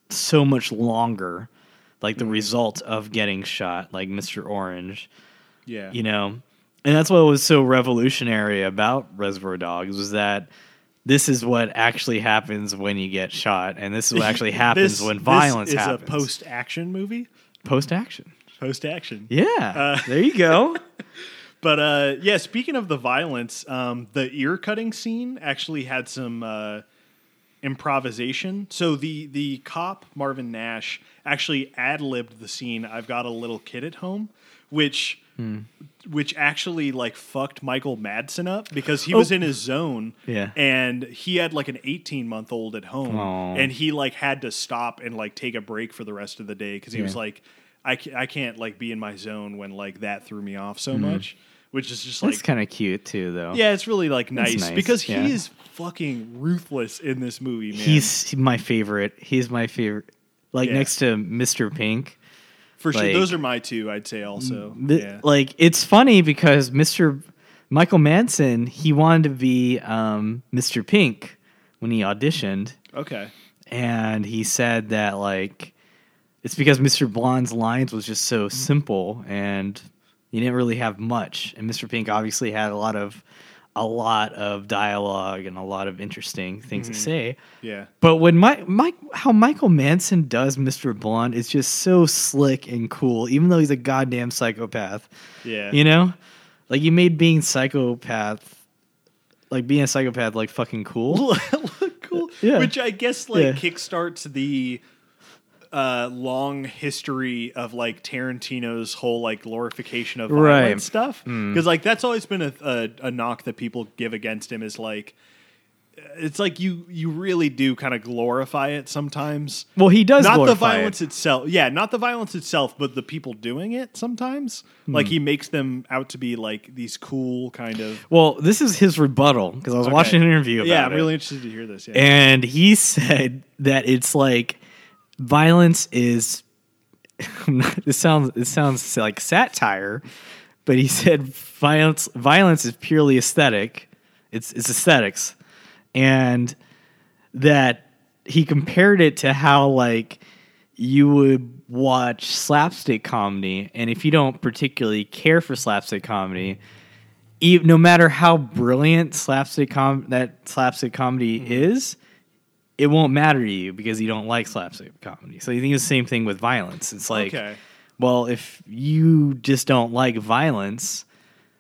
so much longer like the mm-hmm. result of getting shot like mr orange yeah, you know? And that's what was so revolutionary about reservoir dogs was that this is what actually happens when you get shot and this is what actually happens This- when this violence is happens a post-action movie. post action Post-action. yeah there you go But uh, yeah, speaking of the violence, um, the ear cutting scene actually had some uh, improvisation. So the the cop Marvin Nash actually ad libbed the scene. I've got a little kid at home, which Hmm. which actually like fucked Michael Madsen up because he oh. was in his zone. Yeah. and he had like an eighteen month old at home, Aw. and he like had to stop and like take a break for the rest of the day because he was like. I, I can't like be in my zone when like that threw me off so mm-hmm. much, which is just that's like kind of cute too though yeah, it's really like nice, nice, because yeah. he is fucking ruthless in this movie, man. he's my favorite he's my favorite like Yeah. next to mr pink for sure. like- Those are my two, I'd say. Also, The- yeah, Like it's funny because Mr. Michael Madsen he wanted to be um, Mr. Pink when he auditioned, okay, and he said that like it's because Mr. Blonde's lines was just so simple and he didn't really have much, and Mr. Pink obviously had a lot of a lot of dialogue and a lot of interesting things to mm-hmm. say. yeah, But when Mike, Mike, how Michael Madsen does Mr. Blonde is just so slick and cool, even though he's a goddamn psychopath. yeah. You know, like you made being psychopath, like being a psychopath, like fucking cool. look cool. Yeah. Which I guess like Yeah. kickstarts the uh, long history of like Tarantino's whole like glorification of violent Right. Hmm. stuff. Because like that's always been a, a a knock that people give against him is like. It's like you you really do kind of glorify it sometimes. Well, he does not the glorify violence it. itself. Yeah, not the violence itself, but the people doing it sometimes. Hmm. Like he makes them out to be like these cool kind of Well, this is his rebuttal because I was watching an interview about Yeah, I'm it. really interested to hear this. Yeah. and he said that it's like violence is it sounds it sounds like satire but he said violence violence is purely aesthetic it's it's aesthetics and that he compared it to how like you would watch slapstick comedy, and if you don't particularly care for slapstick comedy, e- no matter how brilliant slapstick com- that slapstick comedy Mm-hmm. is, it won't matter to you because you don't like slapstick comedy. So you think it's the same thing with violence. It's like, Okay. well, if you just don't like violence,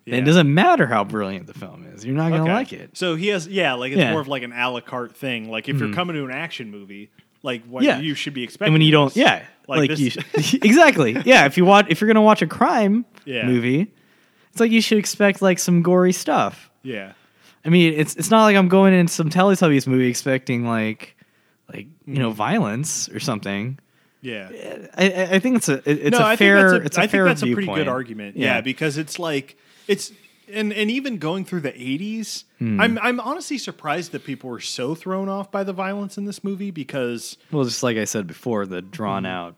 then Yeah. it doesn't matter how brilliant the film is. You're not gonna Okay. like it. So he has, yeah, like it's Yeah. more of like an a la carte thing. Like if you're hmm. coming to an action movie, like what Yeah. you should be expecting. And when you don't, yeah, like, like, you, exactly, yeah. If you watch, if you're gonna watch a crime Yeah. movie, it's like you should expect like some gory stuff. yeah, I mean, it's it's not like I'm going in some Teletubbies movie expecting like like you Mm. know violence or something. yeah. I, I think it's a it's no, a I fair think that's a, it's a I fair think that's a pretty viewpoint. good argument. Yeah. Yeah. because it's like it's and and even going through the 80s, Hmm. I'm I'm honestly surprised that people were so thrown off by the violence in this movie because Well, just like I said before, the drawn out.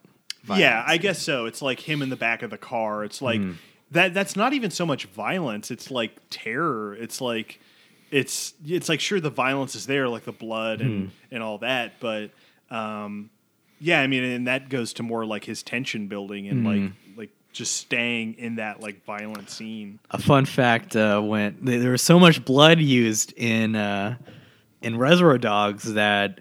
yeah. I guess so. It's like him in the back of the car. It's like Hmm. that that's not even so much violence, it's like terror. It's like it's it's like sure the violence is there like the blood and Hmm. and all that, but um yeah, I mean and that goes to more like his tension building and like Hmm. like just staying in that like violent scene. a fun fact uh, when there was so much blood used in uh, in Reservoir Dogs that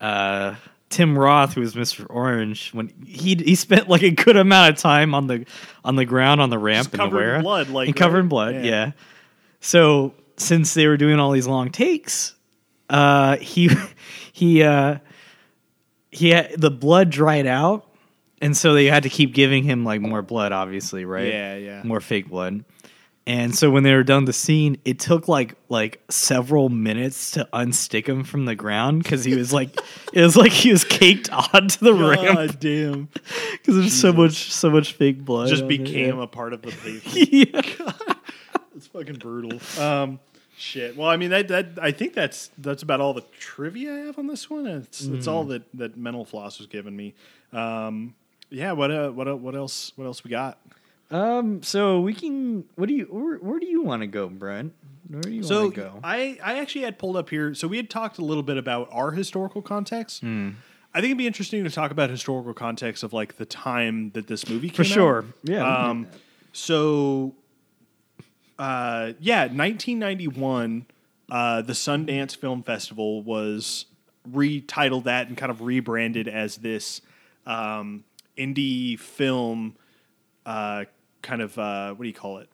uh, Tim Roth, who was Mr. Orange, when he he spent like a good amount of time on the on the ground on the ramp in the covered in Wera. blood, like, and covered in blood, Yeah. yeah. So since they were doing all these long takes, uh, he he uh, he had, the blood dried out, and so they had to keep giving him like more blood, obviously, right? Yeah, yeah. more fake blood. And so when they were done the scene, it took like like several minutes to unstick him from the ground because he was like it was like he was caked onto the ramp God damn. because there's so much so much fake blood. Just on it, became yeah. a part of the pavement. yeah. It's fucking brutal. Um, shit. Well, I mean, that, that I think that's that's about all the trivia I have on this one. It's it's all that that mental floss was giving me. Um, yeah. What uh, what uh, what else? What else we got? Um. So we can. What do you? Where, where do you want to go, Brent? Where do you So want to go? I I actually had pulled up here. So we had talked a little bit about our historical context. Hmm. I think it'd be interesting to talk about historical context of like the time that this movie came out. For out. sure. Yeah. Um, so, uh, yeah, 1991, uh, the Sundance Film Festival was retitled that and kind of rebranded as this um, indie film, uh, kind of uh, what do you call it?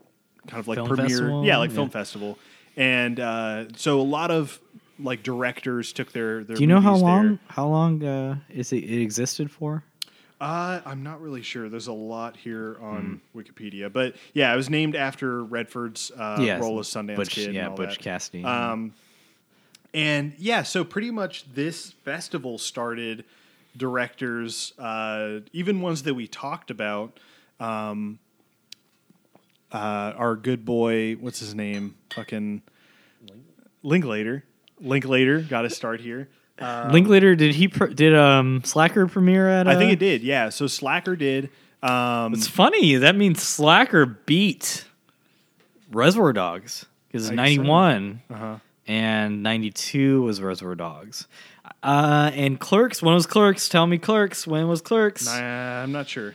Kind of like Film premiere, festival? yeah, like Yeah. film festival. And uh, so a lot of like directors took their their. do you know how movies there. long? How long uh, is it, it existed for? Uh, I'm not really sure. There's a lot here on Hmm. Wikipedia, but yeah, it was named after Redford's uh, Yes, role as Sundance Butch, Kid. and yeah, all Butch that. Cassidy. Um, and yeah, so pretty much this festival started directors, uh, even ones that we talked about. Um, uh, our good boy, what's his name? Fucking Linklater. Linklater got to start here. Linklater did he pr- did um Slacker premiere at? I think uh, it did. Yeah. So Slacker did. Um, It's funny. That means Slacker beat Reservoir Dogs because ninety one uh-huh. and ninety two was Reservoir Dogs. Uh, and Clerks. When was Clerks? Tell me Clerks. When was Clerks? Nah, I'm not sure.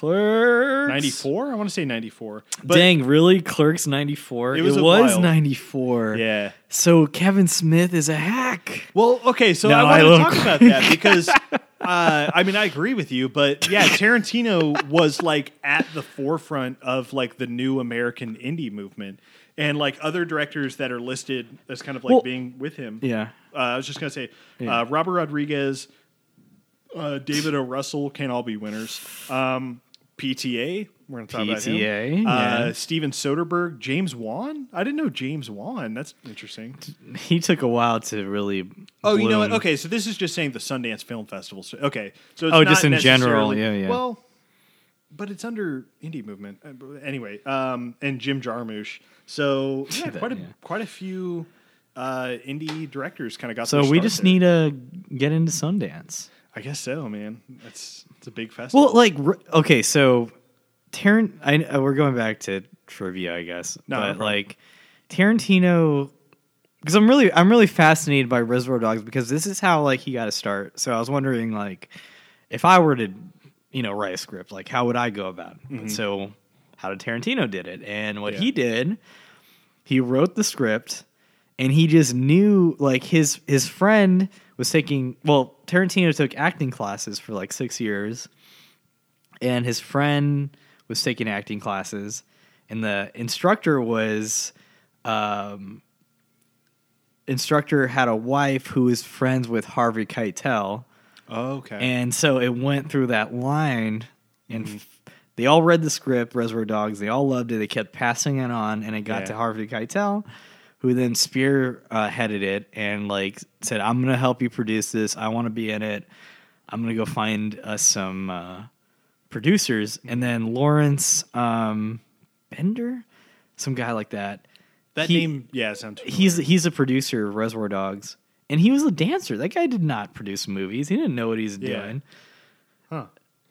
Clerks. 94? I want to say 94. But Dang, really? Clerks ninety four. It It was was, while. ninety four. Yeah. So Kevin Smith is a hack. Well, okay, so I I want to love talk about that because uh, I mean I agree with you, but yeah, Tarantino was like at the forefront of like the new American indie movement, and like other directors that are listed as kind of like Well- being with him. Yeah. Uh, I was just gonna say Yeah. uh, Robert Rodriguez, uh, David O. Russell can't all be winners. Um, PTA, we're gonna talk about him. PTA, Uh, yeah. Steven Soderbergh, James Wan. I didn't know James Wan. That's interesting. He took a while to really. Oh, you know what? Okay, so this is just saying the Sundance Film Festival. So, okay, so it's Oh, not just in general, yeah, yeah. Well, but it's under indie movement Uh, anyway. Um, and Jim Jarmusch. So yeah, quite a yeah. quite a few uh, indie directors kind of got. So we just there. need to get into Sundance. I guess so, man. It's it's a big festival. Well, like okay, so Tarant, I, uh, we're going back to trivia, I guess, No, no but problem. like Tarantino, because I'm really, I'm really fascinated by Reservoir Dogs because this is how like he got to start. So I was wondering, like, if I were to, you know, write a script, like how would I go about it? So, how did Tarantino did it? And what Yeah. he did, he wrote the script, and he just knew like his his friend was taking. Well, Tarantino took acting classes for like six years, and his friend was taking acting classes, and the instructor was. Um, instructor had a wife who was friends with Harvey Keitel, Oh, okay. and so it went through that line, and f- they all read the script, Reservoir Dogs. They all loved it. They kept passing it on, and it got Yeah. to Harvey Keitel, who then spear uh, headed it and like said, "I'm going to help you produce this. I want to be in it. I'm going to go find us some uh, producers." And then Lawrence um, Bender, some guy like that. that he- name, yeah, sounds. He's he's a producer of Reservoir Dogs, and he was a dancer. That guy did not produce movies. He didn't know what he's Yeah. doing. Huh.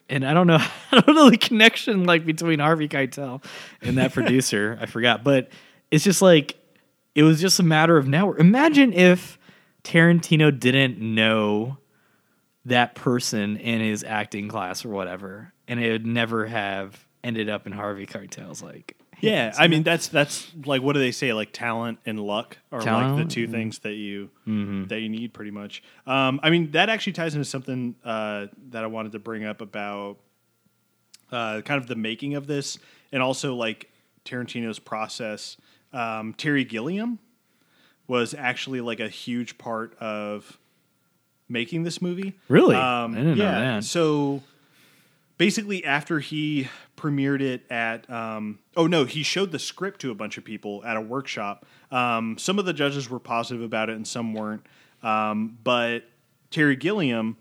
And I don't know, I don't know the connection like between Harvey Keitel and that producer. I forgot, but it's just like it was just a matter of network. Imagine if Tarantino didn't know that person in his acting class or whatever, and it would never have ended up in Harvey Keitel's like. Yeah, I mean that's that's like what do they say? Like talent and luck are like the two mm. things that you Mm-hmm. that you need pretty much. Um, I mean that actually ties into something uh, that I wanted to bring up about uh, kind of the making of this and also like Tarantino's process. Um, Terry Gilliam was actually like a huge part of making this movie. Really? Um, I didn't know yeah, that. So basically, after he premiered it at, um, oh no, he showed the script to a bunch of people at a workshop. Um, some of the judges were positive about it, and some weren't. Um, but Terry Gilliam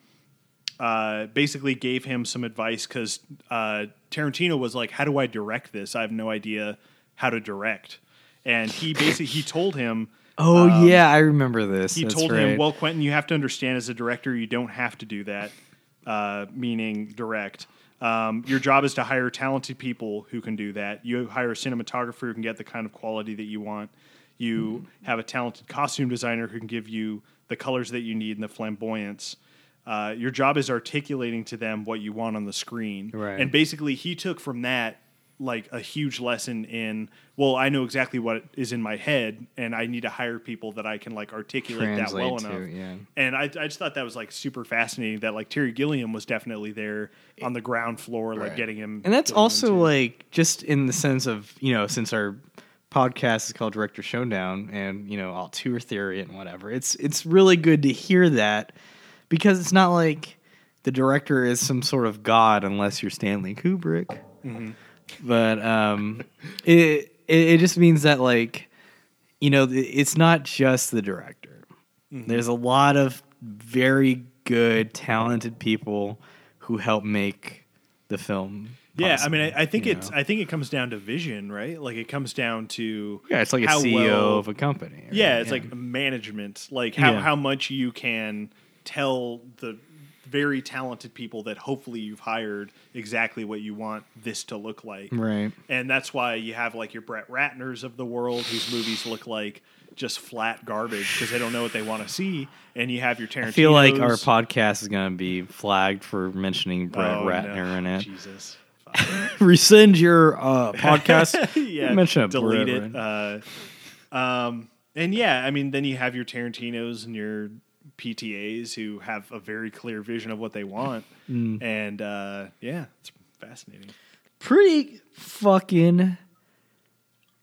uh, basically gave him some advice because uh, Tarantino was like, "How do I direct this? I have no idea how to direct." And he basically he told him. Oh yeah, I remember this. He That's told right. him, "Well, Quentin, you have to understand as a director, you don't have to do that, uh, meaning direct. Um, your job is to hire talented people who can do that. You hire a cinematographer who can get the kind of quality that you want. You have a talented costume designer who can give you the colors that you need and the flamboyance." Uh, your job is articulating to them what you want on the screen. Right. And basically, he took from that like a huge lesson in well i know exactly what is in my head and i need to hire people that i can like articulate that well to, enough yeah. and I, I just thought that was like super fascinating that like terry gilliam was definitely there on the ground floor like Right. getting him And that's also into like just in the sense of you know since our podcast is called Director Showdown and you know auteur theory and whatever. It's it's really good to hear that because it's not like the director is some sort of god unless you're Stanley Kubrick. Mm-hmm. But um, it, it it just means that like you know it's not just the director. There's a lot of very good, talented people who help make the film. yeah i mean i, I think it's know? i think it comes down to vision right like it comes down to Yeah, it's like a CEO well- of a company. right? Yeah, it's like management, like how, Yeah. how much you can tell the very talented people that hopefully you've hired exactly what you want this to look like. right. And that's why you have like your Brett Ratners of the world whose movies look like just flat garbage because they don't know what they want to see. And you have your Tarantino. I feel like our podcast is going to be flagged for mentioning Brett Ratner in it. Oh, Jesus. Rescind your uh, podcast. yeah, Mention it, delete Brett it. Uh, um, and yeah, I mean, then you have your Tarantinos and your PTAs who have a very clear vision of what they want, Mm. and uh, yeah, it's fascinating. Pretty fucking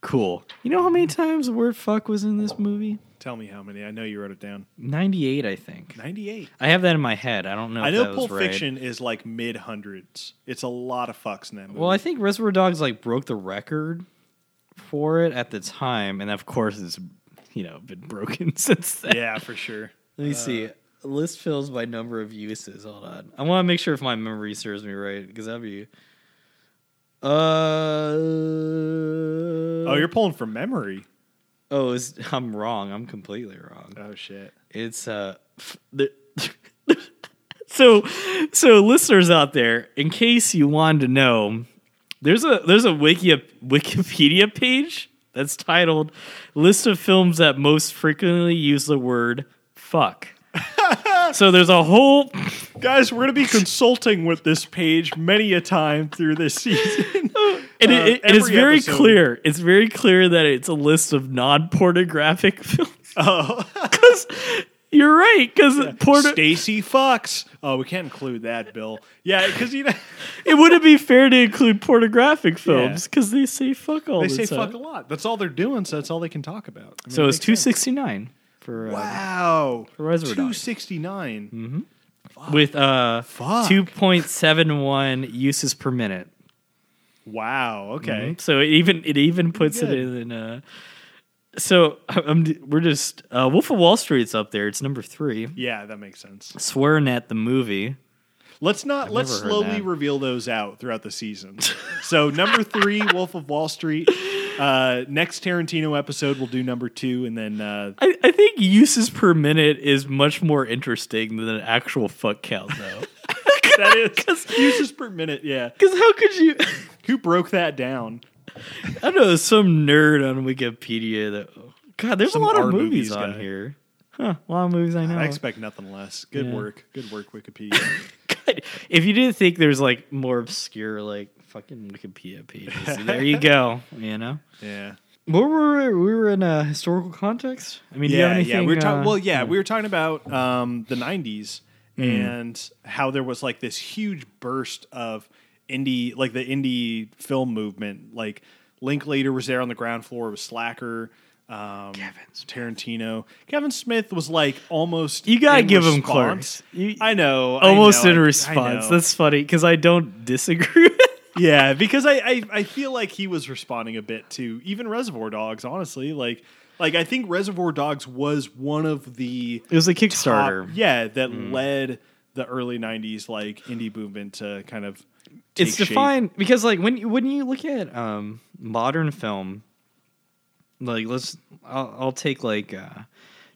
cool. You know how many times the word fuck was in this movie? Tell me how many. I know you wrote it down. 98, I think. Ninety-eight. I have that in my head. I don't know I know Pulp right. Fiction is like mid hundreds. It's a lot of fucks in that movie. Well, I think Reservoir Dogs like broke the record for it at the time, and of course it's you know been broken since then. yeah, for sure. Let me see. List fills by number of uses. Hold on. I want to make sure if my memory serves me right, because that'd be. Uh. Oh, you're pulling from memory. Oh, is I'm wrong. I'm completely wrong. Oh shit. It's uh. f- the, so, so listeners out there, in case you wanted to know, there's a there's a wiki Wikipedia page that's titled "List of films that most frequently use the word fuck." So there's a whole. Guys, we're going to be consulting with this page many a time through this season. And Uh, it, it- it is very episode. clear. It's very clear that it's a list of non-pornographic films. Oh, Because you're right. Because porno. Stacy fucks. Oh, we can't include that, Bill. Yeah, because you know It wouldn't be fair to include pornographic films because they say fuck all they the say time. fuck a lot. That's all they're doing, so that's all they can talk about. I mean, So it's two sixty nine for uh, Wow, Reservoir two Dogs. sixty nine. with uh Fuck. two point seven one uses per minute. Wow. Okay. So it even it even puts it in. Uh, so I'm, we're just uh, Wolf of Wall Street's up there. It's number three. Yeah, that makes sense. SwearNet the movie. Let's not. let's slowly that. reveal those out throughout the season. so number three, Wolf of Wall Street. Uh, next Tarantino episode, we'll do number two, and then uh, I, I think uses per minute is much more interesting than an actual fuck count, though. that is uses per minute. Yeah, Because how could you? who broke that down? I don't know some nerd on Wikipedia that. God, there's Some a lot of movies movies on guy. here. Huh, a lot of movies I know. I expect nothing less. Good Yeah. work. Good work, Wikipedia. God, if you didn't think there's like more obscure like fucking Wikipedia pages, there you go. You know. yeah. What were we? We were in a historical context. I mean, do you have Yeah, anything? yeah. We were talking. uh, well, yeah, we were talking about um, the '90s Hmm. and how there was like this huge burst of indie, like the indie film movement. Like Linklater was there on the ground floor. It was Slacker. Um, Tarantino. Kevin Smith was like almost. You gotta in give him response. clerks. You, I know. I almost know, in I- I response. know. That's funny because I don't disagree. Yeah, because I, I I feel like he was responding a bit to even Reservoir Dogs. Honestly, like like I think Reservoir Dogs was one of the it was a top- Kickstarter. yeah, that Mm. led the early '90s like indie movement to kind of. Take it's shape. defined because like when you- when you look at um, modern film, like let's I'll, I'll take like uh,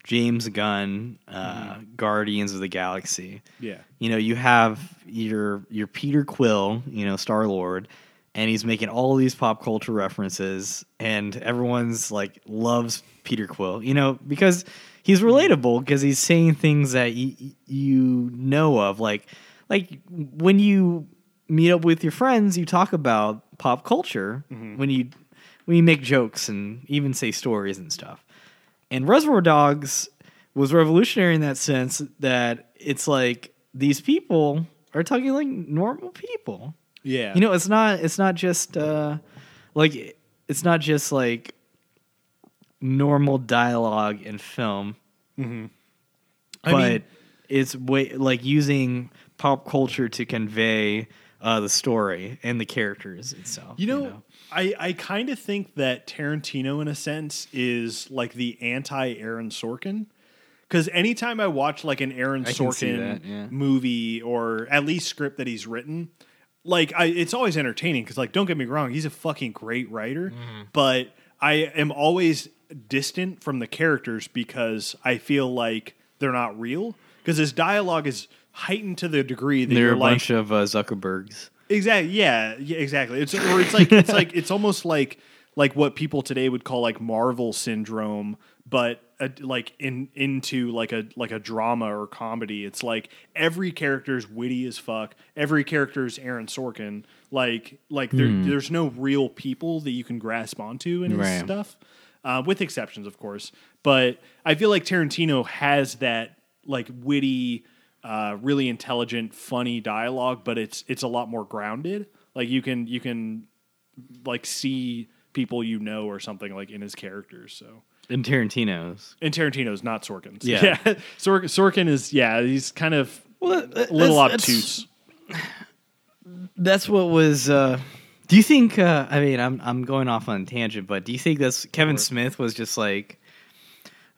James Gunn, uh, Guardians of the Galaxy. Yeah, you know, you have your your Peter Quill, you know, Star Lord, and he's making all these pop culture references, and everyone's like loves Peter Quill, you know, because he's relatable because he's saying things that y- you know of, like like when you meet up with your friends, you talk about pop culture. When you you make jokes and even say stories and stuff. And Reservoir Dogs was revolutionary in that sense that it's like these people are talking like normal people. yeah. You know, it's not it's not just uh like it's not just like normal dialogue in film, I but mean- it's way like using pop culture to convey uh, the story and the characters itself. You know, I, I kind of think that Tarantino, in a sense, is like the anti Aaron Sorkin. Because anytime I watch like an Aaron I can see Sorkin that, yeah. movie or at least script that he's written, like I, it's always entertaining. Because like, don't get me wrong, he's a fucking great writer, Mm-hmm. but I am always distant from the characters because I feel like they're not real. Because his dialogue is heightened to the degree that they're you're a like, bunch of uh, Zuckerbergs. Exactly. Yeah. Yeah. Exactly. It's or it's like it's like it's almost like like what people today would call like Marvel syndrome, but uh, like in into like a like a drama or comedy. It's like every character's witty as fuck. Every character's Aaron Sorkin. Like like there, there's no real people that you can grasp onto in his Right. stuff, uh, with exceptions, of course. But I feel like Tarantino has that like witty, uh, really intelligent, funny dialogue, but it's it's a lot more grounded. Like you can you can like see people you know or something like in his characters. So in Tarantino's. in Tarantino's not Sorkin's. Yeah. Sorkin, Sorkin is yeah he's kind of Well, a little obtuse. That's what was. Uh, do you think? Uh, I mean, I'm I'm going off on a tangent, but do you think that's Kevin Smith was just like,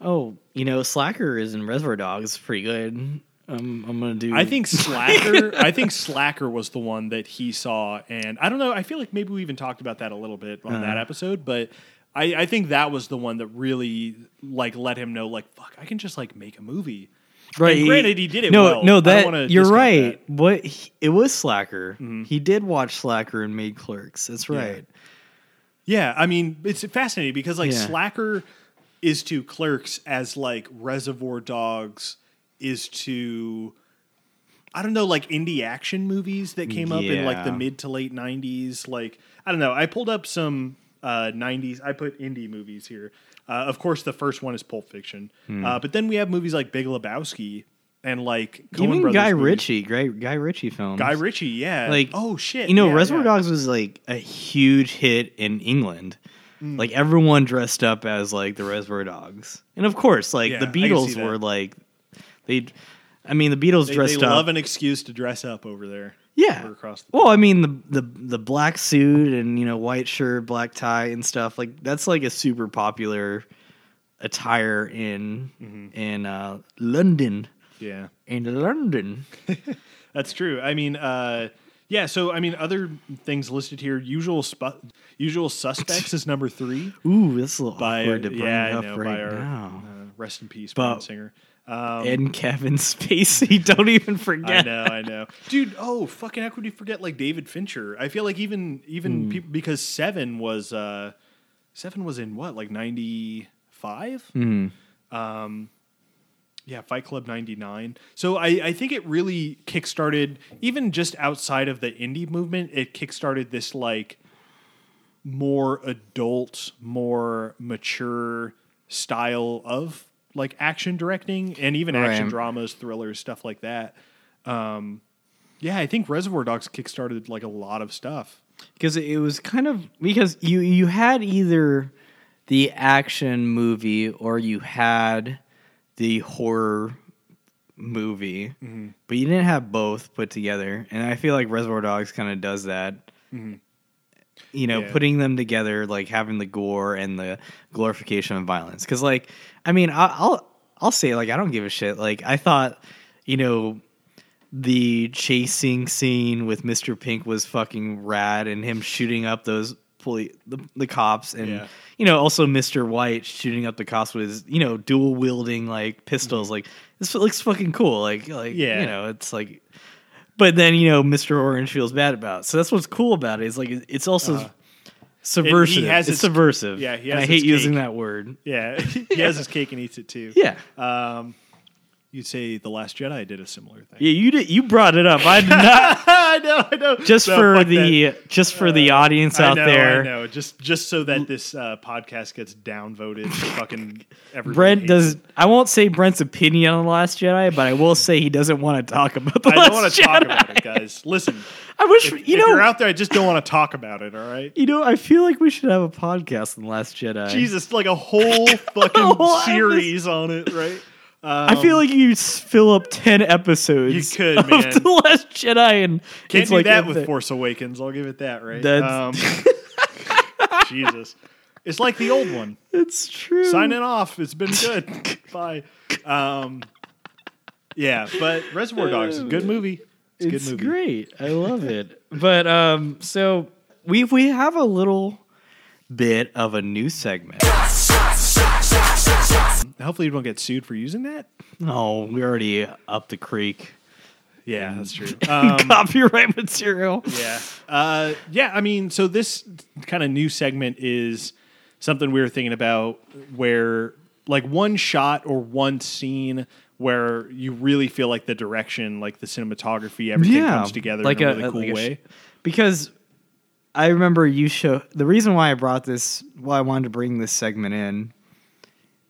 oh, you know, Slacker is in Reservoir Dogs, pretty good. Um, I'm gonna do. I think Slacker. I think Slacker was the one that he saw, and I don't know. I feel like maybe we even talked about that a little bit on Uh-huh. that episode, but I, I think that was the one that really like let him know, like, fuck, I can just like make a movie. right. and granted, he did it No, well. No, that you're right. that. What he- it was Slacker. Mm-hmm. He did watch Slacker and made Clerks. That's right. Yeah, I mean, it's fascinating because like Yeah. Slacker is to Clerks as like Reservoir Dogs is to I don't know, like indie action movies that came up in like the mid to late '90s. Like I don't know. I pulled up some uh, '90s. I put indie movies here. Uh, of course, the first one is Pulp Fiction, Hmm. uh, but then we have movies like Big Lebowski and like Coen Even Brothers Guy movies. Ritchie, Guy, Guy Ritchie films. Guy Ritchie, yeah. Like, oh shit, You know, yeah, Reservoir yeah. Dogs was like a huge hit in England. Mm. Like everyone dressed up as like the Reservoir Dogs, and of course, like Yeah, the I can see Beatles were like they. I mean, the Beatles They, dressed they up. love an excuse to dress up over there. yeah. over across Well, I mean the the the black suit and you know white shirt, black tie and stuff like that's like a super popular attire in Mm-hmm. in uh, London. Yeah. In London, That's true. I mean, uh, yeah. So I mean, other things listed here. Usual spu- usual suspects is number three ooh, that's a little by awkward to bring yeah, up know, right our now. uh, rest in peace, But- Singer. Um, and Kevin Spacey. Don't even forget. I know, I know, dude. Oh, fucking! How could you forget like David Fincher? I feel like even even peop because Seven was uh, Seven was in what like ninety five. Hmm. Um, yeah, Fight Club '99. So I, I think it really kickstarted, even just outside of the indie movement, it kickstarted this like more adult, more mature style of like action directing and even action Right. dramas, thrillers, stuff like that. Um, yeah, I think Reservoir Dogs kickstarted like a lot of stuff. because it was kind of because you you had either the action movie or you had the horror movie, Mm-hmm. but you didn't have both put together. And I feel like Reservoir Dogs kind of does that. You know, Mm-hmm. Yeah. putting them together, like having the gore and the glorification of violence. Because, like, I mean, I, I'll I'll say, like, I don't give a shit. Like, I thought, you know, the chasing scene with Mr. Pink was fucking rad and him shooting up those poli- the, the cops and Yeah. you know also Mr. White shooting up the cops with his you know dual wielding like pistols like this looks fucking cool like like Yeah. you know it's like but then you know Mr. Orange feels bad about it. so that's what's cool about it is like it's also subversive has it's its- subversive yeah, he I hate its using that word Yeah, he has his cake and eats it too. yeah Um, you'd say the Last Jedi did a similar thing. yeah you did you brought it up I did not I know, I know. just No, for the that. just for the audience I out know, there I know. Just just so that this uh, podcast gets downvoted. fucking everybody. Brent does. it. I won't say Brent's opinion on the Last Jedi, but I will say he doesn't want to talk about the I Last don't want to Jedi. talk about it, guys. Listen, I wish if, you if know. you're out there, I just don't want to talk about it. All right. you know, I feel like we should have a podcast on the Last Jedi. Jesus, like a whole fucking whole series on it, right? I feel like you fill up ten episodes. You could, of man. the Last Jedi, and Can't do like that with. Force Awakens. I'll give it that, right? That's- Um, Jesus, it's like the old one. It's true. signing off. It's been good. Bye. Um, yeah, but Reservoir Dogs, is a good movie. It's, a It's good movie. great. I love it. But um, so we we have a little bit of a new segment. Hopefully, you won't get sued for using that. Oh, we're already up the creek. Yeah, that's true. Um, Copyright material. yeah, uh, yeah. I mean, so this kind of new segment is something we were thinking about, where like one shot or one scene where you really feel like the direction, like the cinematography, everything comes together in a, really cool like a way. because I remember you show the reason why I brought this, why I wanted to bring this segment in,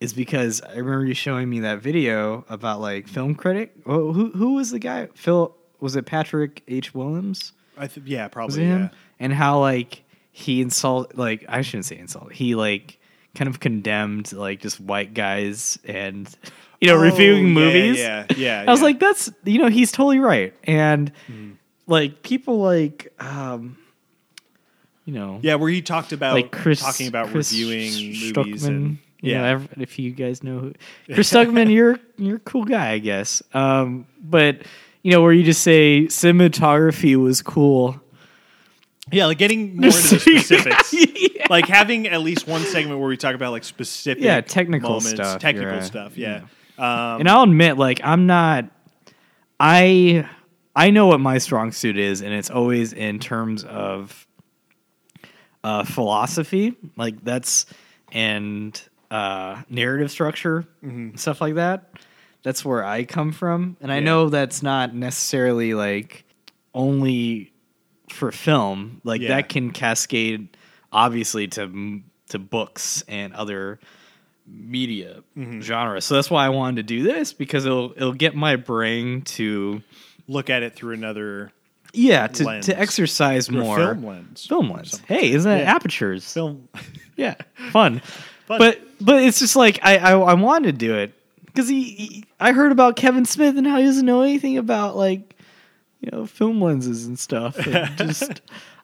is because I remember you showing me that video about like film critic. Oh, who who was the guy? Phil was it Patrick H. Willems? I th- yeah, probably. him? Yeah. And how like he insult like I shouldn't say insult. He like kind of condemned like just white guys and you know Oh, reviewing yeah, movies. Yeah, yeah. I was like, that's you know, he's totally right. And like people like um you know Yeah, where he talked about like Chris talking about Chris reviewing Sh- movies Stuckman, and you know, yeah, ev- if you guys know who Chris Stuckman, you're you're a cool guy, I guess. Um, but you know, where you just say cinematography was cool. yeah, like getting more into the specifics. yeah. Like having at least one segment where we talk about like specific, Yeah, technical moments, stuff, technical right. stuff. Yeah, um, and I'll admit, like I'm not. I I know what my strong suit is, and it's always in terms of uh, philosophy. Like that's and uh, narrative structure, stuff like that. that's where I come from, and I Yeah. know that's not necessarily like only for film. Like Yeah. that can cascade, obviously, to to books and other media Mm-hmm. genres. So that's why I wanted to do this because it'll it'll get my brain to Look at it through another yeah to Lens. to exercise more film lens. Film lens. Hey, isn't that Yeah. apertures? Film. Yeah, fun. Fun. But but it's just like I I, I wanted to do it because he, he I heard about Kevin Smith and how he doesn't know anything about like you know film lenses and stuff. And just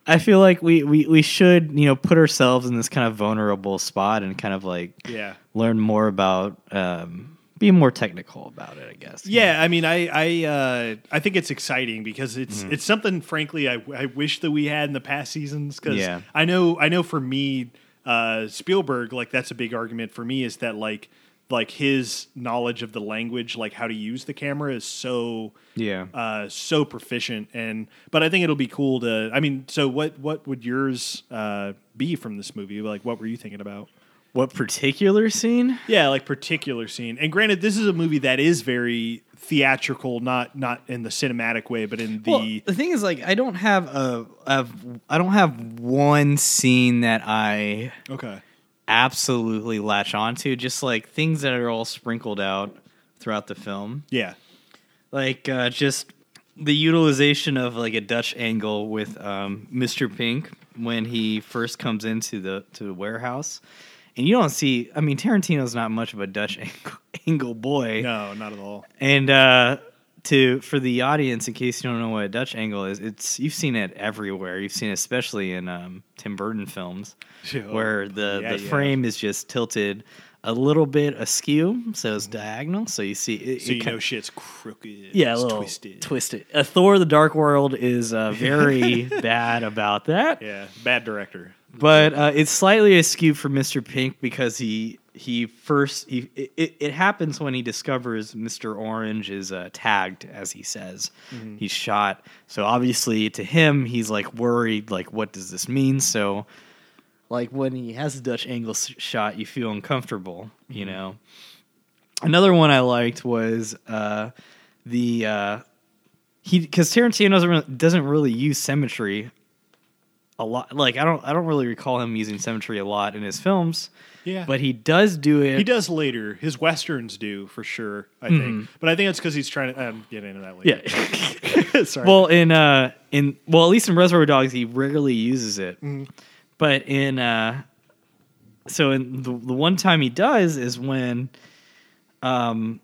I feel like we, we we should you know put ourselves in this kind of vulnerable spot and kind of like Yeah. learn more about um, be more technical about it. I guess. Yeah, I mean, I I uh, I think it's exciting because it's Mm-hmm. it's something. Frankly, I, I wish that we had in the past seasons because Yeah. I know I know for me, uh, Spielberg like that's a big argument for me is that like like his knowledge of the language, like how to use the camera, is so Yeah. uh, so proficient. And but I think it'll be cool to. I mean, so what what would yours uh, be from this movie? Like, what were you thinking about? What particular scene? Yeah, like particular scene. And granted, this is a movie that is very theatrical, not not in the cinematic way, but in the Well, the thing is, like, I don't have a, a I don't have one scene that I okay. absolutely latch onto. Just like things that are all sprinkled out throughout the film, Yeah, like uh, just the utilization of like a Dutch angle with um, Mr. Pink when he first comes into the to the warehouse, and you don't see. I mean, Tarantino's not much of a Dutch angle, angle boy. no, not at all. And uh, to for the audience, in case you don't know what a Dutch angle is, it's you've seen it everywhere. You've seen it especially in um, Tim Burton films, Oh, where the yeah, the yeah. frame is just tilted a little bit askew, so it's diagonal. So you see, it, So it you ki- know shit's crooked. yeah, a it's little twisted. twisted. Uh, Thor: The Dark World is uh, very bad about that. Yeah, bad director. But uh, it's slightly askew for Mr. Pink because he he first he, it, it happens when he discovers Mr. Orange is uh, tagged as he says he's shot. So obviously to him he's like worried like what does this mean? So like when he has a Dutch angle shot, you feel uncomfortable, you know. Another one I liked was uh, the uh, he because Tarantino doesn't really, doesn't really use symmetry a lot. Like I don't I don't really recall him using symmetry a lot in his films, Yeah, but he does do it. he does later. His westerns do for sure. I think, but I think it's because he's trying to um, get into that later. Yeah. sorry. well, in uh, in well, at least in Reservoir Dogs, he rarely uses it. But in uh, so in the the one time he does is when, um,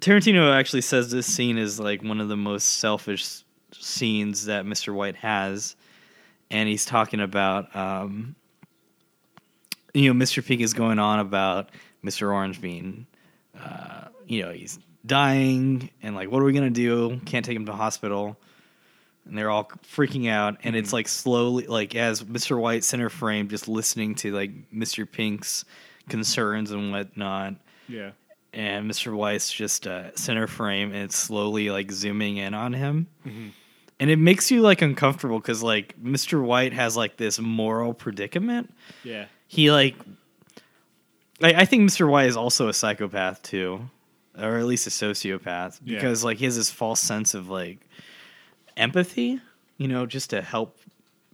Tarantino actually says this scene is like one of the most selfish scenes that Mr. White has, and he's talking about um, you know, Mr. Pink is going on about Mr. Orange being, uh, you know, he's dying, and like, what are we gonna do? Can't take him to hospital, and they're all freaking out, and it's like slowly, like as Mr. White center frame, just listening to like Mr. Pink's concerns and whatnot, yeah, and Mr. White's just uh, center frame, and it's slowly like zooming in on him. And it makes you like uncomfortable because like Mr. White has like this moral predicament yeah, he like I, I think Mr. White is also a psychopath too, or at least a sociopath Yeah. because like he has this false sense of like empathy, you know, just to help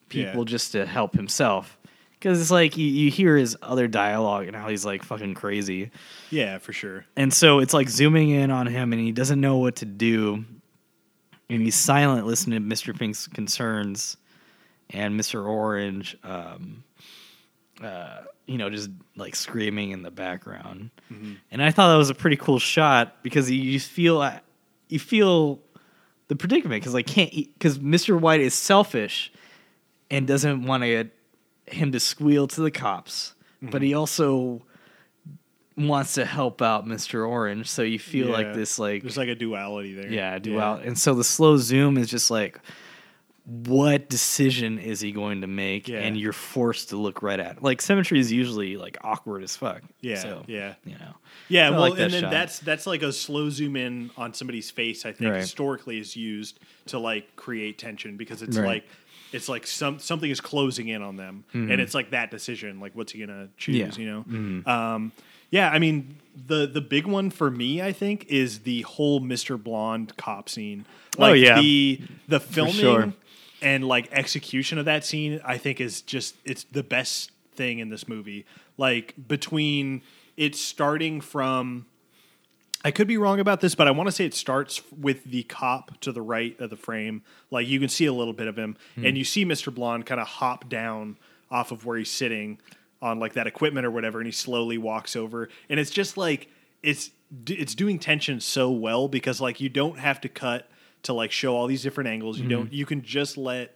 people, Yeah. just to help himself. Because it's like you, you hear his other dialogue and how he's like fucking crazy, yeah, for sure. and so it's like zooming in on him, and he doesn't know what to do, and he's silent listening to Mr. Pink's concerns, and Mr. Orange, um, uh, you know, just like screaming in the background. And I thought that was a pretty cool shot because you you feel uh, you feel the predicament because like can't because Mr. White is selfish and doesn't want to get him to squeal to the cops, but he also wants to help out Mr. Orange. So you feel like this like There's like a duality there. yeah, dual. And so the slow zoom is just like, what decision is he going to make? Yeah. And you're forced to look right at. it. Like symmetry is usually like awkward as fuck. Yeah, So, yeah. You know. Yeah, well, like and then shot. that's that's like a slow zoom in on somebody's face. I think Right. historically is used to like create tension because it's Right. like it's like some something is closing in on them, and it's like that decision. Like, what's he gonna choose? Mm-hmm. Yeah. Mm-hmm. You know. Um, Yeah, I mean the the big one for me, I think, is the whole Mr. Blonde cop scene. Oh, yeah. the the filming sure. and like execution of that scene, I think is just it's the best thing in this movie. Like between it starting from I could be wrong about this, but I want to say it starts with the cop to the right of the frame. Like you can see a little bit of him, hmm. and you see Mr. Blonde kind of hop down off of where he's sitting on like that equipment or whatever, and he slowly walks over, and it's just like it's it's doing tension so well because like you don't have to cut to like show all these different angles. You don't. You can just let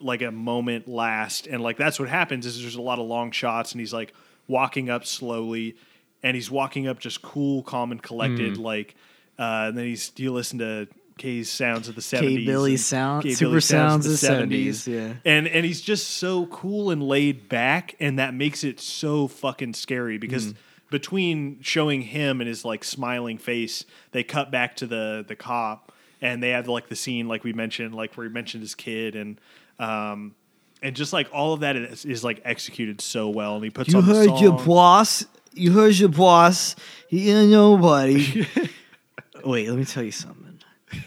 like a moment last and like that's what happens is there's a lot of long shots and he's like walking up slowly and he's walking up just cool calm and collected like uh and then he's you listen to K's sounds of the 70s K Billy and sound- K. super Billy sounds of the 70s, yeah. and and he's just so cool and laid back and that makes it so fucking scary because between showing him and his like smiling face they cut back to the the cop and they have like the scene like we mentioned like where he mentioned his kid and um and just like all of that is, is like executed so well and he puts You on the heard your boss. You heard your boss. He ain't nobody. Wait, let me tell you something.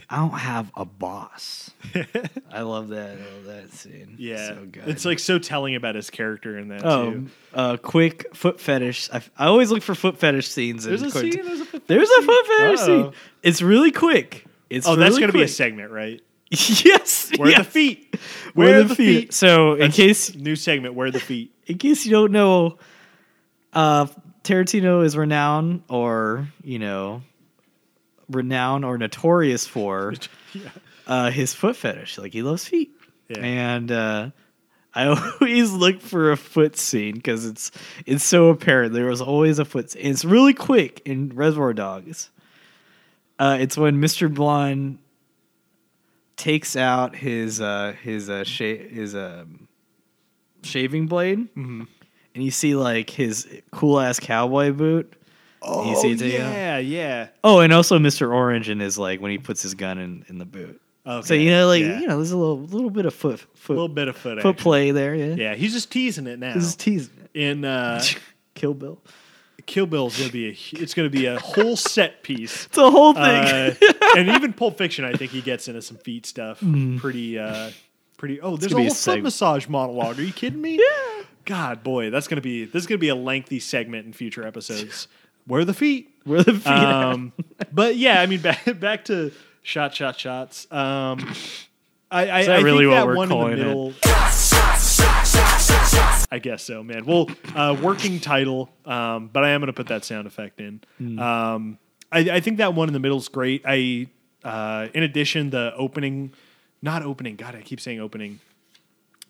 I don't have a boss. I love that. I love that scene. yeah so good. it's like so telling about his character in that Oh, too uh, quick foot fetish. I, I always look for foot fetish scenes. in there's a scene there's a foot There's a foot fetish scene. It's really quick. It's oh that's gonna be a segment right yes. where yes. the feet Where are the feet? So in case new segment where the feet in case you don't know, uh, Tarantino is renowned, or you know, renowned or notorious for uh, his foot fetish. Like he loves feet, Yeah. and uh, I always look for a foot scene because it's it's so apparent. There was always a foot. Scene. It's really quick in Reservoir Dogs. Uh, it's when Mr. Blonde takes out his uh, his uh, sha- his um, shaving blade, and you see like his cool ass cowboy boot. Oh you see it take out? yeah yeah Oh, and also Mr. Orange and his like when he puts his gun in, in the boot. okay. So you know, like yeah. you know, there's a little little bit of foot foot little bit of foot foot action. play there. Yeah, Yeah, he's just teasing it now. This is teasing. it. In uh, Kill Bill. Kill Bill's gonna be a it's gonna be a whole set piece. It's a whole thing. Uh, and even Pulp Fiction, I think he gets into some feet stuff. Pretty, uh, pretty. Oh, there's a whole a foot massage monologue. Are you kidding me? Yeah. God, boy, that's gonna be this is gonna be a lengthy segment in future episodes. Where are the feet? Where the feet? Um, but yeah, I mean, back back to shot, shot, shots. Um, I, I, Is that I really think what that we're one in the calling it? I guess so, man. Well, uh, working title, um, but I am going to put that sound effect in. Hmm. Um, I, I think that one in the middle is great. I, uh, in addition, the opening, not opening. God, I keep saying opening.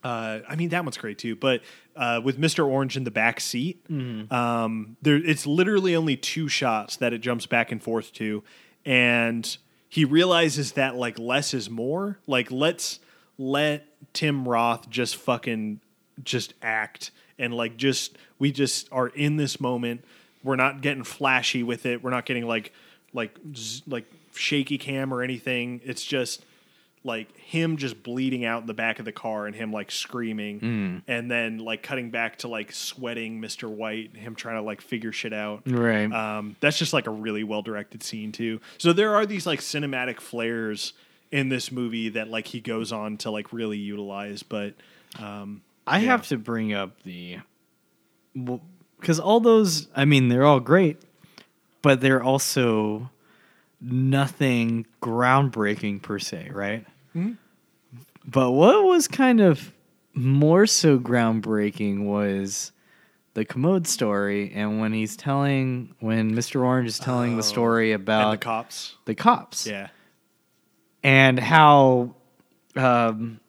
Uh, I mean that one's great too, but uh, with Mister Orange in the back seat, um, there it's literally only two shots that it jumps back and forth to, and he realizes that like less is more. Like let's let Tim Roth just fucking just act and like just we just are in this moment. We're not getting flashy with it. We're not getting like like z- like shaky cam or anything. It's just like him just bleeding out in the back of the car and him like screaming and then like cutting back to like sweating Mr. White, him trying to like figure shit out. Right. Um, that's just like a really well directed scene too. So there are these like cinematic flares in this movie that like he goes on to like really utilize, but um, I yeah. have to bring up the because all those, I mean, they're all great, but they're also nothing groundbreaking per se, right? But what was kind of more so groundbreaking was the commode story, and when he's telling, when Mr. Orange is telling the story about the cops. the cops, Yeah. and how um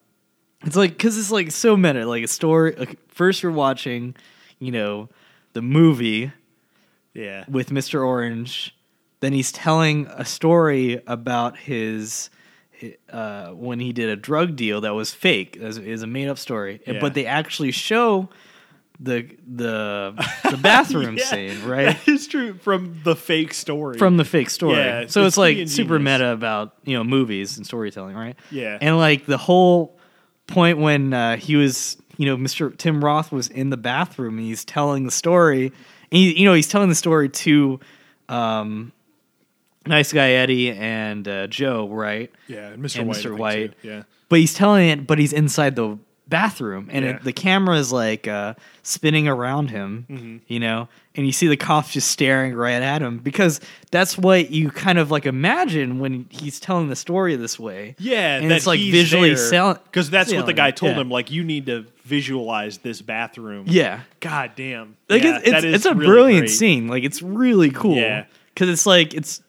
it's like because it's like so meta like a story like first you're watching you know the movie Yeah. with mr orange then he's telling a story about his uh, when he did a drug deal that was fake is is a made up story Yeah. but they actually show the the the bathroom Yeah. scene right That is true from the fake story. from the fake story. Yeah, so it's it's, like super meta about you know movies and storytelling, right? Yeah. And like the whole point when uh, he was, you know, Mr. Tim Roth was in the bathroom and he's telling the story, he, you know, he's telling the story to um, nice guy Eddie and uh, Joe, right? Yeah, and Mr. And White. Mr. White. too. Yeah. But he's telling it, but he's inside the bathroom, and Yeah. it, the camera is like uh, spinning around him, Mm-hmm. you know, and you see the cops just staring right at him because that's what you kind of like imagine when he's telling the story this way. Yeah, and it's like visually selling because that's what the guy told yeah. him. Like, you need to visualize this bathroom. Yeah, God damn. like yeah, it's it's, it's a really brilliant great. scene. Like it's really cool. Yeah. because it's like it's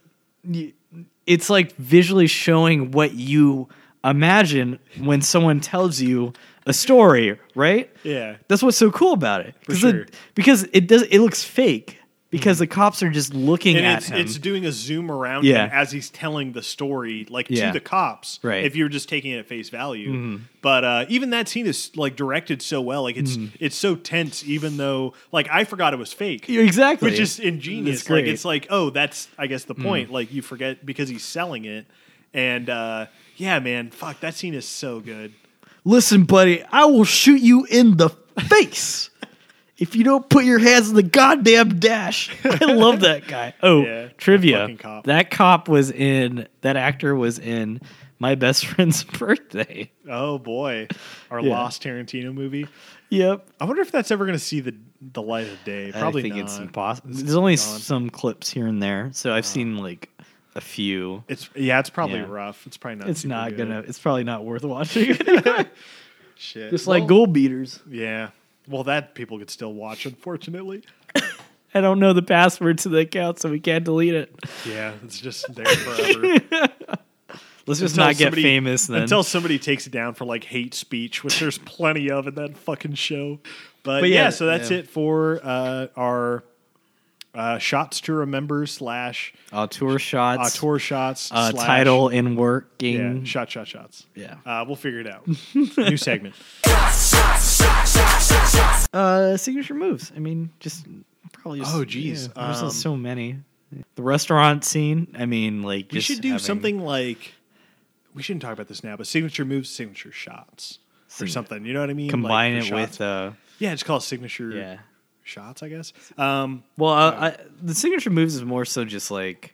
it's like visually showing what you imagine when someone tells you a story, right? Yeah. That's what's so cool about it. For 'Cause sure. it, because it does it looks fake because the cops are just looking And at it's him. it's doing a zoom around Yeah. him as he's telling the story, like Yeah. to the cops. Right. Mm-hmm. If you're just taking it at face value. But uh, even that scene is like directed so well. Like it's it's so tense, even though like I forgot it was fake. Yeah, exactly. Which is ingenious. It's like it's like, oh, that's I guess the point. Like you forget because he's selling it. And uh, yeah, man, fuck, that scene is so good. Listen, buddy, I will shoot you in the face if you don't put your hands in the goddamn dash. I love that guy. Oh, Yeah, trivia. fucking cop. That cop was in that actor was in my best friend's birthday. Oh boy, our Yeah. lost Tarantino movie. Yep. I wonder if that's ever going to see the the light of day. Probably I think not. it's impossible. There's only gone. some clips here and there, so I've uh. seen like a few. It's yeah, it's probably Yeah. rough. It's probably not. It's not gonna. It's probably not worth watching. Shit. Just like Well, gold beaters. Yeah. Well, that people could still watch, unfortunately. I don't know the password to the account, so we can't delete it. Yeah, it's just there forever. Let's just Until not get somebody- famous then. Until somebody takes it down for like hate speech, which there's plenty of in that fucking show. But, But yeah, yeah, so that's yeah. it for uh, our uh, shots to remember slash auteur shots. auteur shots uh, slash- title in Yeah, working. shot, shot, shots. Yeah. Uh, we'll figure it out. New segment. Uh, signature moves. I mean, just probably. Just, Oh, geez. yeah, there's Um, so many. The restaurant scene. I mean, like We should do having- something like we shouldn't talk about this now, but signature moves, signature shots, or something. You know what I mean? Combine Like, it with uh, yeah, just call it signature yeah. Shots, I guess. Um, Well, uh, I, the signature moves is more so just like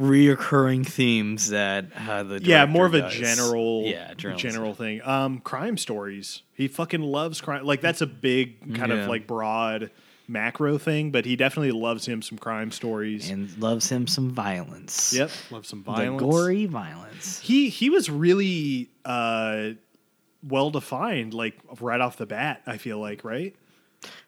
reoccurring themes that uh, the yeah, more of a general, yeah general thing. Um, crime stories. He fucking loves crime. Like that's a big kind Yeah. of like broad macro thing, but he definitely loves him some crime stories. and loves him some violence. yep, loves some the violence. gory violence. he he was really uh well defined like right off the bat i feel like right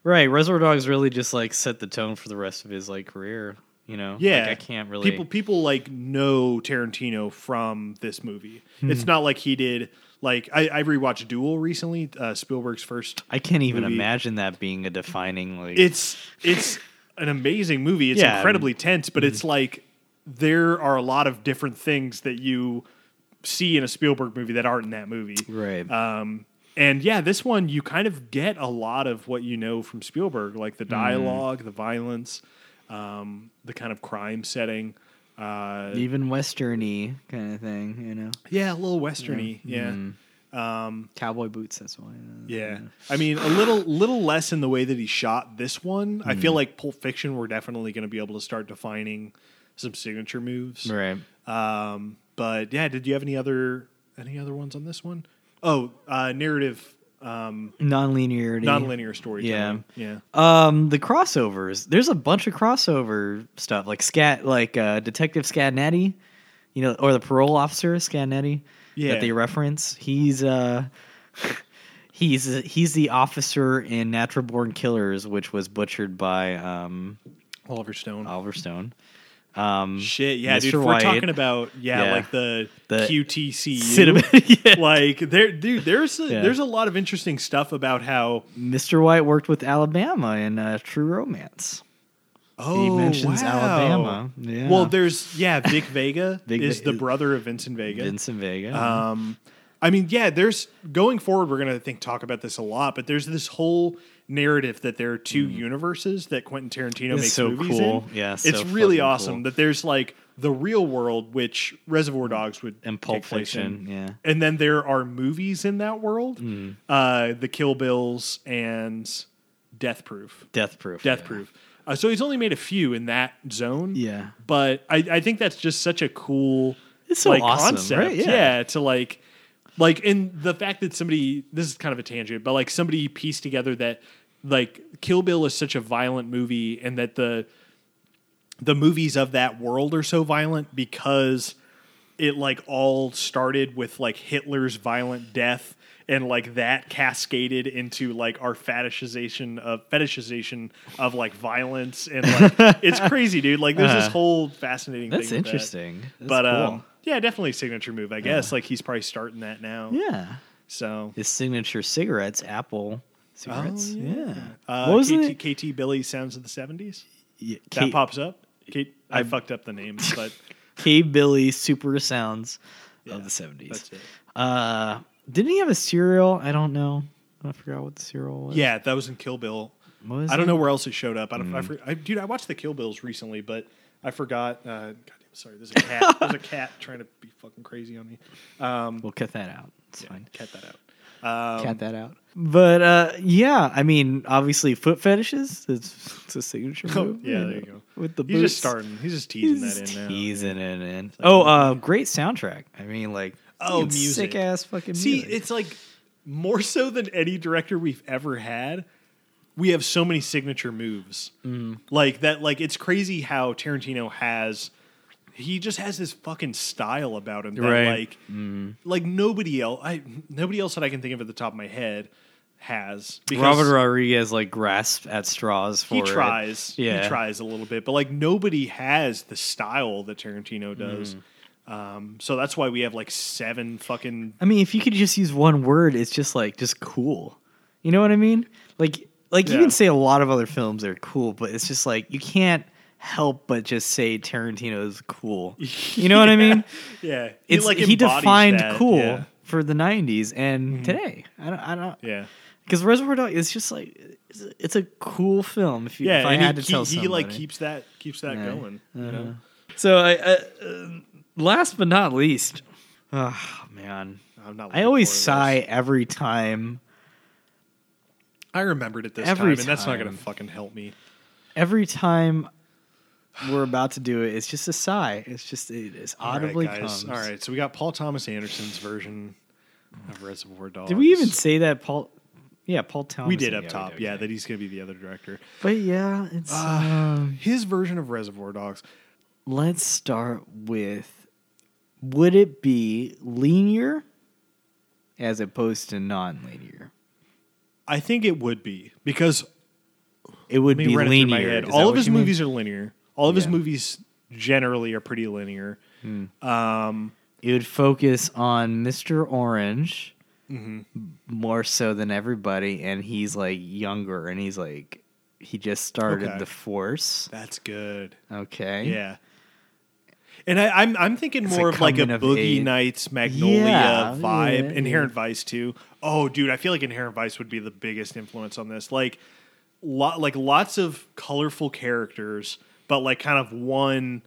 Right, Reservoir Dogs really just like set the tone for the rest of his like career. You know, yeah like, I can't really. people people like know tarantino from this movie Hmm. it's not like he did like i, I rewatched duel recently uh spielberg's first I can't even movie. imagine that being a defining like. it's it's an amazing movie it's Yeah, incredibly tense but it's like there are a lot of different things that you see in a spielberg movie that aren't in that movie right. Um, and yeah, this one you kind of get a lot of what you know from Spielberg, like the dialogue, the violence, um, the kind of crime setting. Uh, even westerny kind of thing. You know, yeah, a little westerny. Yeah, cowboy boots. That's why. uh, yeah. I mean, a little, little less in the way that he shot this one. I feel like Pulp Fiction. We're definitely going to be able to start defining some signature moves. Right. Um, but yeah, did you have any other any other ones on this one? Oh, uh, narrative, um, Non-linearity. non-linear storytelling. Yeah. yeah. Um, the crossovers. There's a bunch of crossover stuff, like Scat, like uh, Detective Scagnetti, you know, or the parole officer Scagnetti Yeah. that they reference. He's uh, he's he's the officer in Natural Born Killers, which was butchered by um, Oliver Stone. Oliver Stone. Um, Shit, yeah, Mr. dude. If White. we're talking about yeah, Yeah. like the, The QTCU, Cinema, yeah. like there, dude. There's a, Yeah. there's a lot of interesting stuff about how Mr. White worked with Alabama in uh, True Romance. oh he mentions wow. Alabama. Yeah. Well, there's yeah, Vic Vega Vic is the brother of Vincent Vega. Vincent Vega. Um, I mean, yeah, there's going forward. We're gonna think talk about this a lot, but there's this whole narrative that there are two universes that Quentin Tarantino It's makes so movies cool. in. Yeah, it's so really awesome cool. that there's like the real world, which Reservoir Dogs would and Pulp place in. Yeah. and then there are movies in that world, Mm. uh, the Kill Bills and Death Proof. Death Proof. Death yeah. Proof. Uh, so he's only made a few in that zone. Yeah. but I, I think that's just such a cool It's so like awesome, concept. right? Yeah. to like like in the fact that somebody this is kind of a tangent, but like somebody pieced together that like Kill Bill is such a violent movie and that the the movies of that world are so violent because it like all started with like Hitler's violent death and like that cascaded into like our fetishization of fetishization of like violence and like it's crazy dude like there's this Uh-huh. whole fascinating That's thing with that. interesting. That's but cool. um yeah definitely a signature move i guess like he's probably starting that now yeah, so his signature cigarettes, Apple cigarettes. Oh, yeah. uh, What was KT, it? KT Billy Sounds of the 70s Yeah, that pops up Kate, I fucked up the name but K Billy Super Sounds Yeah, of the seventies. that's it Uh, didn't he have a cereal? I don't know. I forgot what the cereal was. yeah that was in Kill Bill I don't know where else it showed up. I don't. Mm. I, for, I, dude, I watched the Kill Bills recently, but I forgot. Uh, sorry. There's a cat. there's a cat trying to be fucking crazy on me. Um, We'll cut that out. It's yeah, fine. cut that out. Um, cut that out. But uh, yeah, I mean, obviously, foot fetishes. It's, it's a signature Oh, move. yeah, there you go. With the He's just starting. He's just teasing He's that just in now. teasing it in. Oh, uh, great soundtrack. I mean, like, Oh, music. sick ass fucking. See, music. it's like more so than any director we've ever had. We have so many signature moves, Mm-hmm. like that. Like it's crazy how Tarantino has. He just has this fucking style about him that, Right. Like, like nobody else. I nobody else that I can think of at the top of my head has. Because Robert Rodriguez like grasps at straws for he it. tries. Yeah. He tries a little bit, but like nobody has the style that Tarantino does. Mm. Um, so that's why we have like seven fucking I mean, if you could just use one word, it's just like just cool. You know what I mean? Like, like you can say a lot of other films are cool, but it's just like you can't help but just say Tarantino is cool. You know what I mean? Yeah, he, It's like, he defined that, cool Yeah, Mm-hmm. for the '90s and today. I don't, I don't, yeah, because Reservoir Dogs is just like it's a, cool film. If, you, yeah. if I had he, to tell he, he like keeps that keeps that Yeah. going. You know? So, I, I, uh, last but not least, oh man, I'm not. I always sigh this. every time. I remembered it this every time, and that's not gonna fucking help me. Every time we're about to do it, it's just a sigh. It's just it is All right, audibly guys. comes. All right, so we got Paul Thomas Anderson's version of Reservoir Dogs. Did we even say that Paul? Yeah, Paul Thomas. We did up top, yeah, that he's going to be the other director. But yeah, it's. Ah. um, His version of Reservoir Dogs. let's start with: Would it be linear as opposed to non-linear? I think it would be because It would be linear. my head. Is that All of his you mean? movies are linear. All of his Yeah. movies generally are pretty linear. Um, It would focus on Mr. Orange Mm-hmm. more so than everybody, and he's like younger, and he's like he just started Okay. the Force. that's good. Okay, Yeah. And I, I'm I'm thinking It's more of like a coming of Boogie age. Nights Magnolia Yeah, vibe. yeah, Inherent Vice too. Oh, dude, I feel like Inherent Vice would be the biggest influence on this. Like, lot like lots of colorful characters, but like kind of one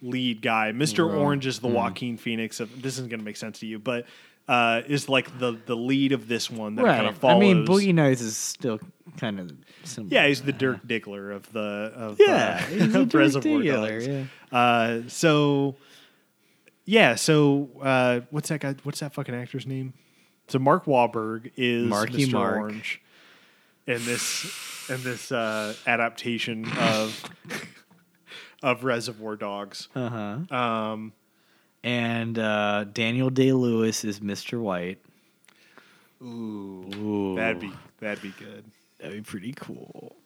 lead guy. Mister Orange is the Hmm. Joaquin Phoenix of. This isn't going to make sense to you, but uh, is like the the lead of this one that right. kind of follows. I mean, Boogie Nights is still kind of similar. Yeah, he's the Dirk Diggler of the of yeah, uh, of Reservoir Dogs. yeah. Uh, so yeah, so uh, what's that guy? What's that fucking actor's name? So Mark Wahlberg is Marky Mr. Mark. Orange in this in this uh, adaptation of of Reservoir Dogs. Uh huh. Um, And uh, Daniel Day Lewis is Mr. White. ooh, Ooh, that'd be that'd be good. that'd be pretty cool.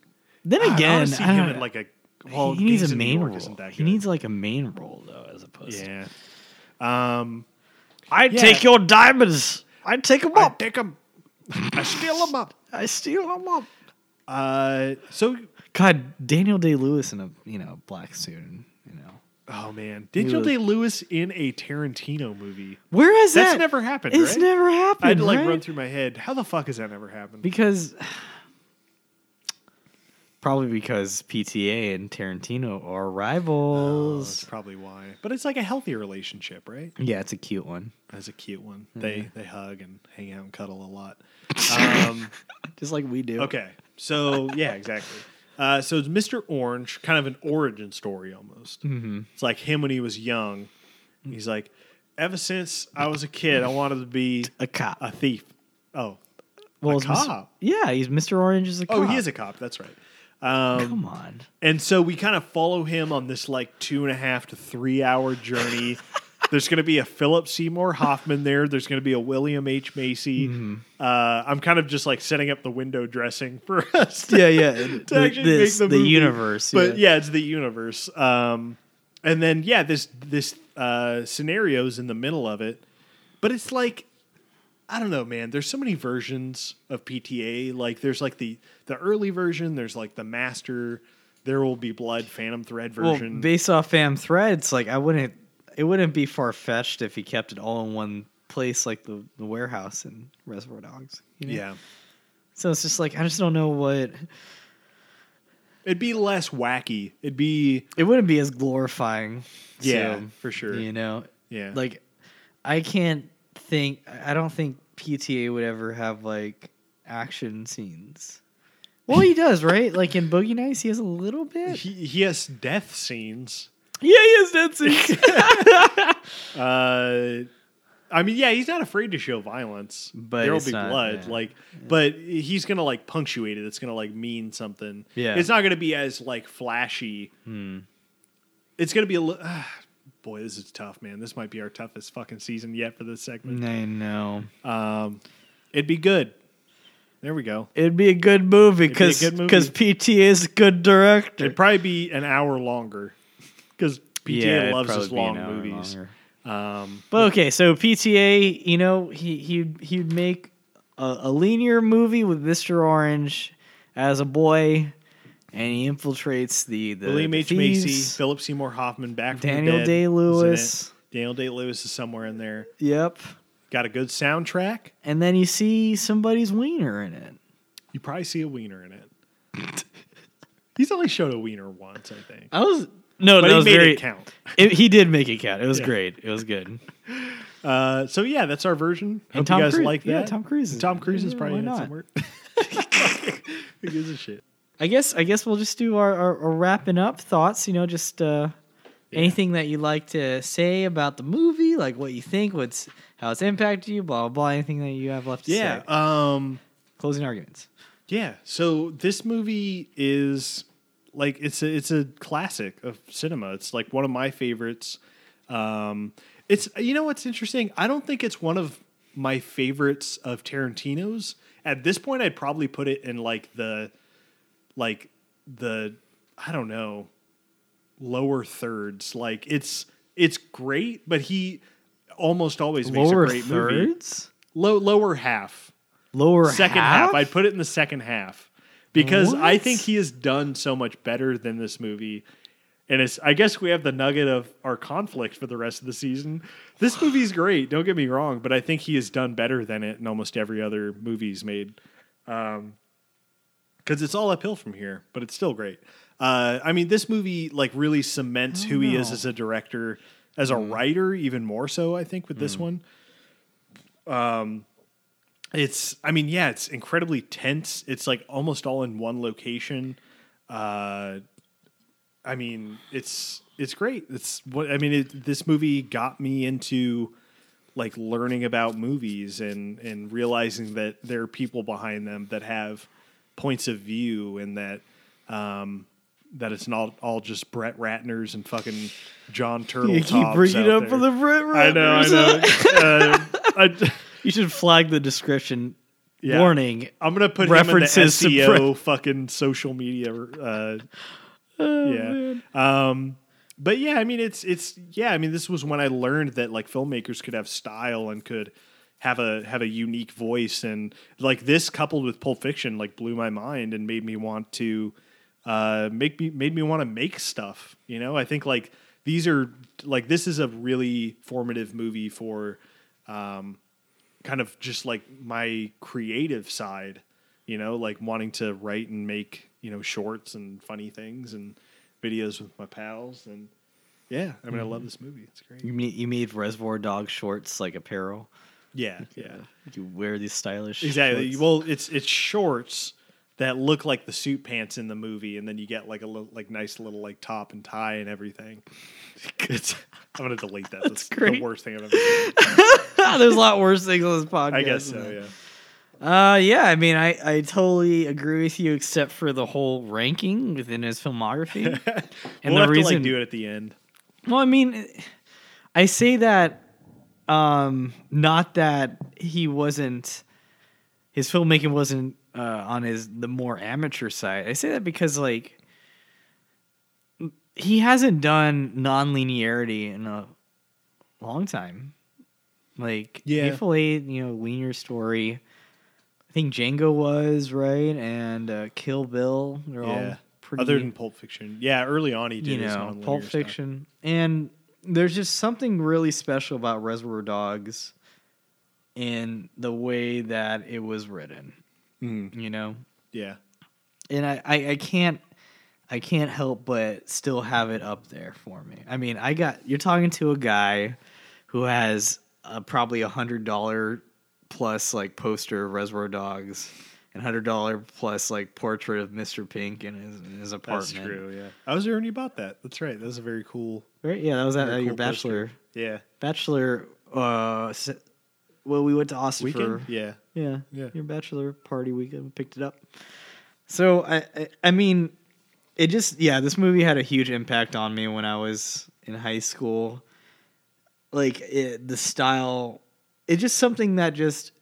Then again, see I him don't- in like a well, he needs a main York role. Isn't that He needs like a main role though, as opposed. to... yeah. Um, I Yeah. take your diamonds. I take them I up. take him. I steal them up. I steal them up. Uh, so God, Daniel Day Lewis in a you know black suit. and, You know, Oh man, Daniel Day Lewis in a Tarantino movie. where is That's that? never happened. It's right? never happened. I had to like right? run through my head. How the fuck has that never happened? because probably because PTA and Tarantino are Oh, rivals. that's probably why. But it's like a healthy relationship, right? yeah, it's a cute one. That's a cute one. They they hug and hang out and cuddle a lot. Um, Just like we do. okay, so yeah, exactly. Uh, so it's Mr. Orange, kind of an origin story almost. Mm-hmm. It's like him when he was young. He's like, ever since I was a kid, I wanted to be A cop. a thief. Oh, well, a cop. Yeah, he's Mr. Orange is a cop. Oh, he is a cop. That's right. Um, Come on. and so we kind of follow him on this like two and a half to three hour journey. There's going to be a Philip Seymour Hoffman there. There's going to be a William H Macy. Mm-hmm. Uh, I'm kind of just like setting up the window dressing for us. to- Yeah, yeah. to the, actually this, make the, the universe. But yeah. it's the universe. Um, and then yeah, this this uh, scenario's in the middle of it, but it's like I don't know, man. There's so many versions of PTA. Like there's like the the early version. There's like the master. There will be blood. Phantom Thread well, version. based off fam threads, like I wouldn't. It wouldn't be far fetched if he kept it all in one place, like the, the warehouse in Reservoir Dogs. you know? yeah, So it's just like I just don't know what. it'd be less wacky. It'd be It wouldn't be as glorifying. yeah, so, for sure. You know, Yeah, like I can't think. I don't think PTA would ever have like action scenes. Well, he does, right? Like in Boogie Nights, he has a little bit. he, he has death scenes. Yeah, he is dead scenes. Uh, I mean, yeah, he's not afraid to show violence, But there will be not- blood. yeah. Like, but he's gonna like punctuate it. It's gonna like mean something. Yeah. it's not gonna be as like flashy. Hmm. It's gonna be a li- ah, boy. This is tough, man. This might be our toughest fucking season yet for this segment. I know. Um, it'd be good. There we go. It'd be a good movie It'd be a because because PTA is a good director. It'd probably be an hour longer because PTA it'd loves his be long movies. Um, But okay, so PTA, you know, he he he'd make a, a linear movie with Mr. Orange as a boy, and he infiltrates the the, William the H Macy. Philip Seymour Hoffman, back from Daniel Day Lewis. Daniel Day Lewis is somewhere in there. Yep, Got a good soundtrack. and then you see somebody's wiener in it. You probably see a wiener in it. He's only showed a wiener once, I think. I was no, But that he was made very. it count. it- he did make it count. It was Yeah. great. It was good. Uh, so yeah, that's our version. Hope Tom you guys Cruise- like that. yeah, Tom Cruise is- Tom Cruise is probably why in it not? somewhere. Who gives a shit? I guess I guess we'll just do our, our, our wrapping up thoughts. You know, just uh, anything that you like to say about the movie, like what you think, what's how it's impacted you, blah blah blah. Anything that you have left to Yeah. say. Um, Closing arguments. Yeah. So this movie is like it's a it's a classic of cinema. It's like one of my favorites. Um, it's you know what's interesting? I don't think it's one of my favorites of Tarantino's. At this point, I'd probably put it in like the like the I don't know lower thirds. Like it's it's great, but he almost always makes Lower a great movie. Lower thirds. Low lower half Lower second half. I'd put it in the second half because I think he has done so much better than this movie. And it's I guess we have the nugget of our conflict for the rest of the season. This movie's great, don't get me wrong, but I think he has done better than it in almost every other movie he's made. Um because it's all uphill from here, but it's still great. Uh, I mean, this movie like really cements who he is as a director, as a writer, even more so. I think with this one, it's i mean yeah it's incredibly tense it's like almost all in one location uh i mean it's it's great it's what i mean it, this movie got me into like learning about movies and and realizing that there are people behind them that have points of view and that um that it's not all just Brett Ratner's and fucking John Turtle. You keep bringing up for the Brit I know, I know. uh, I, You should flag the description. Yeah. Warning. I'm gonna put References to him in SEO fucking social media. Uh, Oh, yeah. Um, but yeah, I mean, it's it's yeah. I mean, this was when I learned that like filmmakers could have style and could have a have a unique voice, and like this coupled with Pulp Fiction, like blew my mind and made me want to uh, make me made me want to make stuff. You know, I think like these are like this is a really formative movie for um, kind of just like my creative side, you know, like wanting to write and make, you you know shorts and funny things and videos with my pals and yeah, I mean I love mm-hmm. this movie. It's great. You made, you made Reservoir Dog shorts like apparel. Yeah, yeah, You wear these stylish. exactly. shorts. Well, it's it's shorts that look like the suit pants in the movie, and then you get like a little, like nice little like top and tie and everything. It's, I'm gonna delete that. That's, great. the worst thing I've ever. Seen. There's a lot worse things on this podcast. I guess so. Yeah. Uh, yeah. I mean, I, I totally agree with you, except for the whole ranking within his filmography. and we'll the reason, to like do it at the end. Well, I mean, I say that um, not that he wasn't his filmmaking wasn't uh, on his the more amateur side. I say that because like he hasn't done non-linearity in a long time. Like Yeah. Hateful Eight, you know, linear story. I think Django was right, and uh, Kill Bill. They're Yeah. all pretty Other than Pulp Fiction, yeah, early on he did you his know, Pulp stuff. Fiction, and there's just something really special about Reservoir Dogs in the way that it was written. Mm, You know, yeah, and I, I, I can't I can't help but still have it up there for me. I mean, I got you're talking to a guy who has uh, probably a hundred dollar plus like poster of Reservoir Dogs and hundred dollar plus like portrait of Mr. Pink in his, in his that's apartment. true. Yeah, I was there when you bought that. That's right. That was a very cool. Right? Yeah, that was at, at your cool poster. bachelor Yeah, bachelor. Uh, well, we went to Austin weekend. for Yeah, yeah, Yeah. your bachelor party weekend. We picked it up. So I, I, I mean, it just yeah, this movie had a huge impact on me when I was in high school. Like it, the style, it's just something that just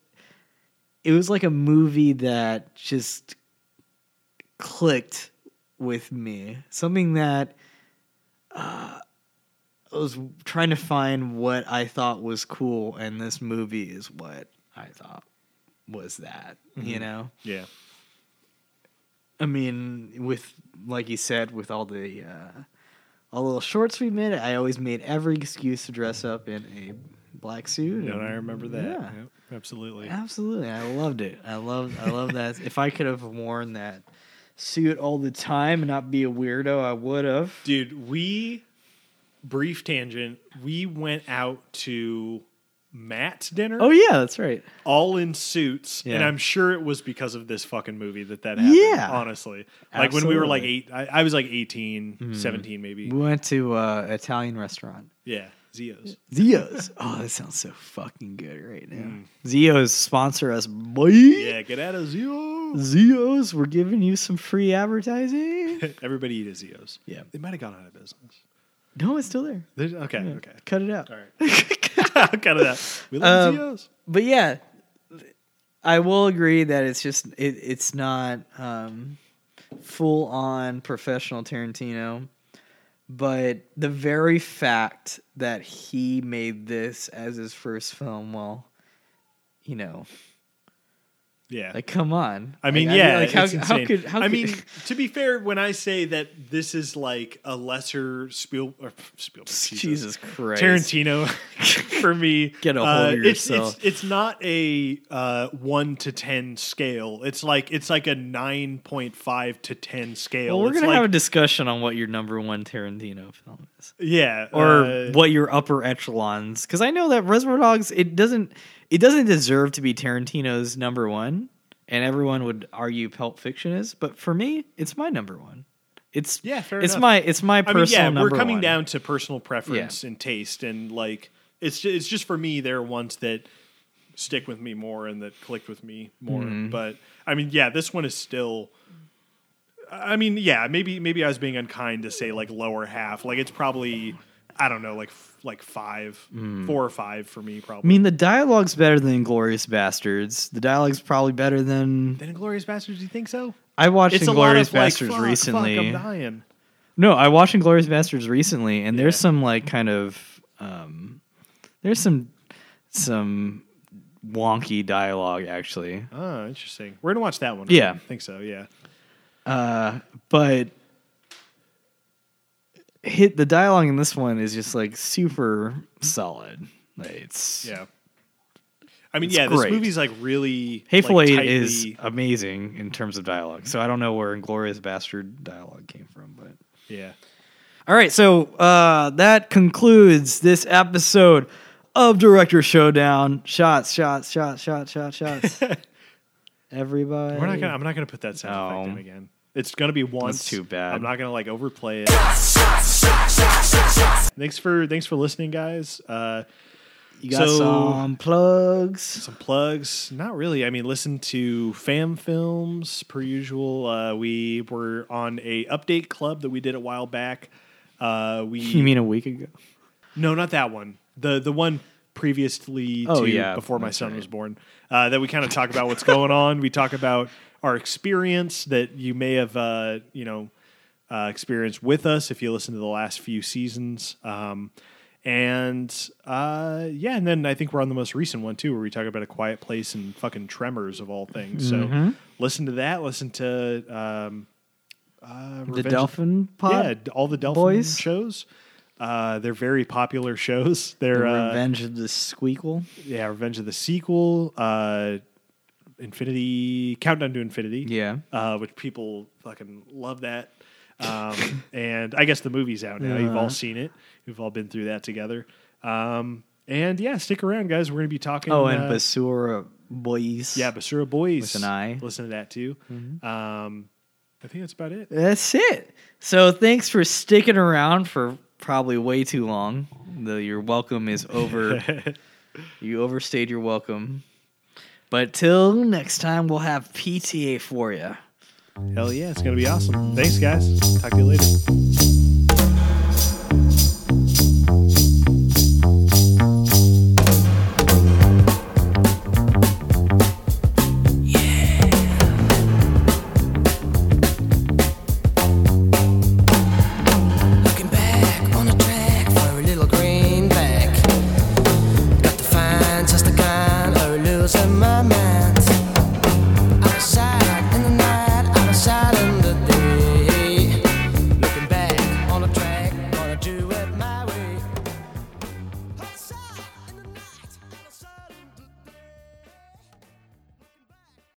it was like a movie that just clicked with me. Something that uh, I was trying to find what I thought was cool, and this movie is what I thought was that. You Mhm. know, yeah, I mean, with like you said, with all the uh, all the little shorts we made, I always made every excuse to dress up in a black suit. and and- I remember that. Yeah. Yep, absolutely. Absolutely, I loved it. I love, I love that. if I could have worn that suit all the time and not be a weirdo, I would have. Dude, we brief tangent. We went out to Matt's dinner, Oh yeah, that's right. all in suits, and I'm sure it was because of this fucking movie that that happened. Yeah. honestly, like when we were like eight, I, I was like 18, 17 maybe. We went to uh, Italian restaurant. Yeah, Zio's. Zio's. oh, that sounds so fucking good right now. Mm. Zio's sponsor us, boy. Yeah, get out of Zio's. Zio's, we're giving you some free advertising. Everybody eat at Zio's. Yeah. they might have gone out of business. no, it's still there. There's- okay, Yeah. okay, Cut it out. all right. Cut it out. We love Um, Zio's. but yeah, I will agree that it's just it, it's not um, full on professional Tarantino, but the very fact that he made this as his first film, well, you know, Yeah, like come on. I mean, Like, yeah, like how, it's how could how I could, mean, to be fair, when I say that this is like a lesser Spiel or Spielberg, Jesus, Jesus Christ, Tarantino for me, Get a hold uh, of it's, yourself. It's, it's not a uh, one to ten scale. It's like it's like a nine point five to ten scale. Well, we're It's gonna like, have a discussion on what your number one Tarantino film is. yeah, or uh, what your upper echelons because i know that reservoir dogs it doesn't it doesn't deserve to be tarantino's number one and everyone would argue pulp fiction is but for me it's my number one it's Yeah, fair it's enough. my it's my I mean, personal yeah, we're coming one. down to personal preference and taste, and like it's just, it's just for me. There are ones that stick with me more and that clicked with me more. Mm-hmm. But I mean, yeah, this one is still. I mean, yeah, maybe maybe I was being unkind to say like lower half. Like it's probably I don't know, like like five, four or five for me probably. i mean the dialogue's better than inglorious bastards the dialogue's probably better than then Inglorious Bastards, do you think so? i watched It's a inglorious of like, bastards fuck, fuck, recently I'm dying. No, I watched Inglorious Bastards recently, and there's some like kind of um, there's some some wonky dialogue actually, Oh, interesting. We're gonna watch that one. Yeah. I think so. Yeah. uh, but hit the dialogue in this one is just like super solid. Like, It's Yeah. I mean, It's yeah, this movie's like really Hateful like, Eight tightly- is amazing in terms of dialogue. So I don't know where Inglorious Bastard dialogue came from, but yeah. all right. So uh, that concludes this episode of Director Showdown. Shots, shots, shots, shots, shots, shots. Everybody, We're not gonna. I'm not gonna put that sound effect in again. It's gonna be once. too bad. I'm not gonna like overplay it. Thanks for thanks for listening, guys. Uh, You got So- some plugs. some plugs. Not really. I mean, listen to Fam Films per usual. Uh, we were on a update club that we did a while back. Uh, we You mean a week ago? No, not that one. The the one previously Oh, to yeah, before my son right. was born. Uh, that we kind of talk about what's going on. We talk about our experience that you may have uh, you know uh, experienced with us if you listen to the last few seasons. Um, and uh, yeah, and then I think we're on the most recent one too, where we talk about a quiet place and fucking tremors of all things. Mm-hmm. So listen to that. Listen to um, uh, The Delphin Pod. yeah, all the Delphin Boys? shows. Uh, they're very popular shows. They're The uh, Revenge of the Squeakle. yeah, Revenge of the sequel, uh, Infinity Countdown to Infinity. Yeah. uh, which people fucking love that. Um, and I guess the movie's out now. You've all seen it. We've all been through that together. Um, and yeah, stick around, guys. We're gonna be talking. Oh, and uh, Basura Boys. yeah, Basura Boys With an I. Listen to that too. Mm-hmm. Um, I think that's about it. That's it. So thanks for sticking around for probably way too long. The, your welcome is over. you overstayed your welcome. But till next time, we'll have PTA for you. Hell yeah, it's gonna be awesome. Thanks, guys. Talk to you later.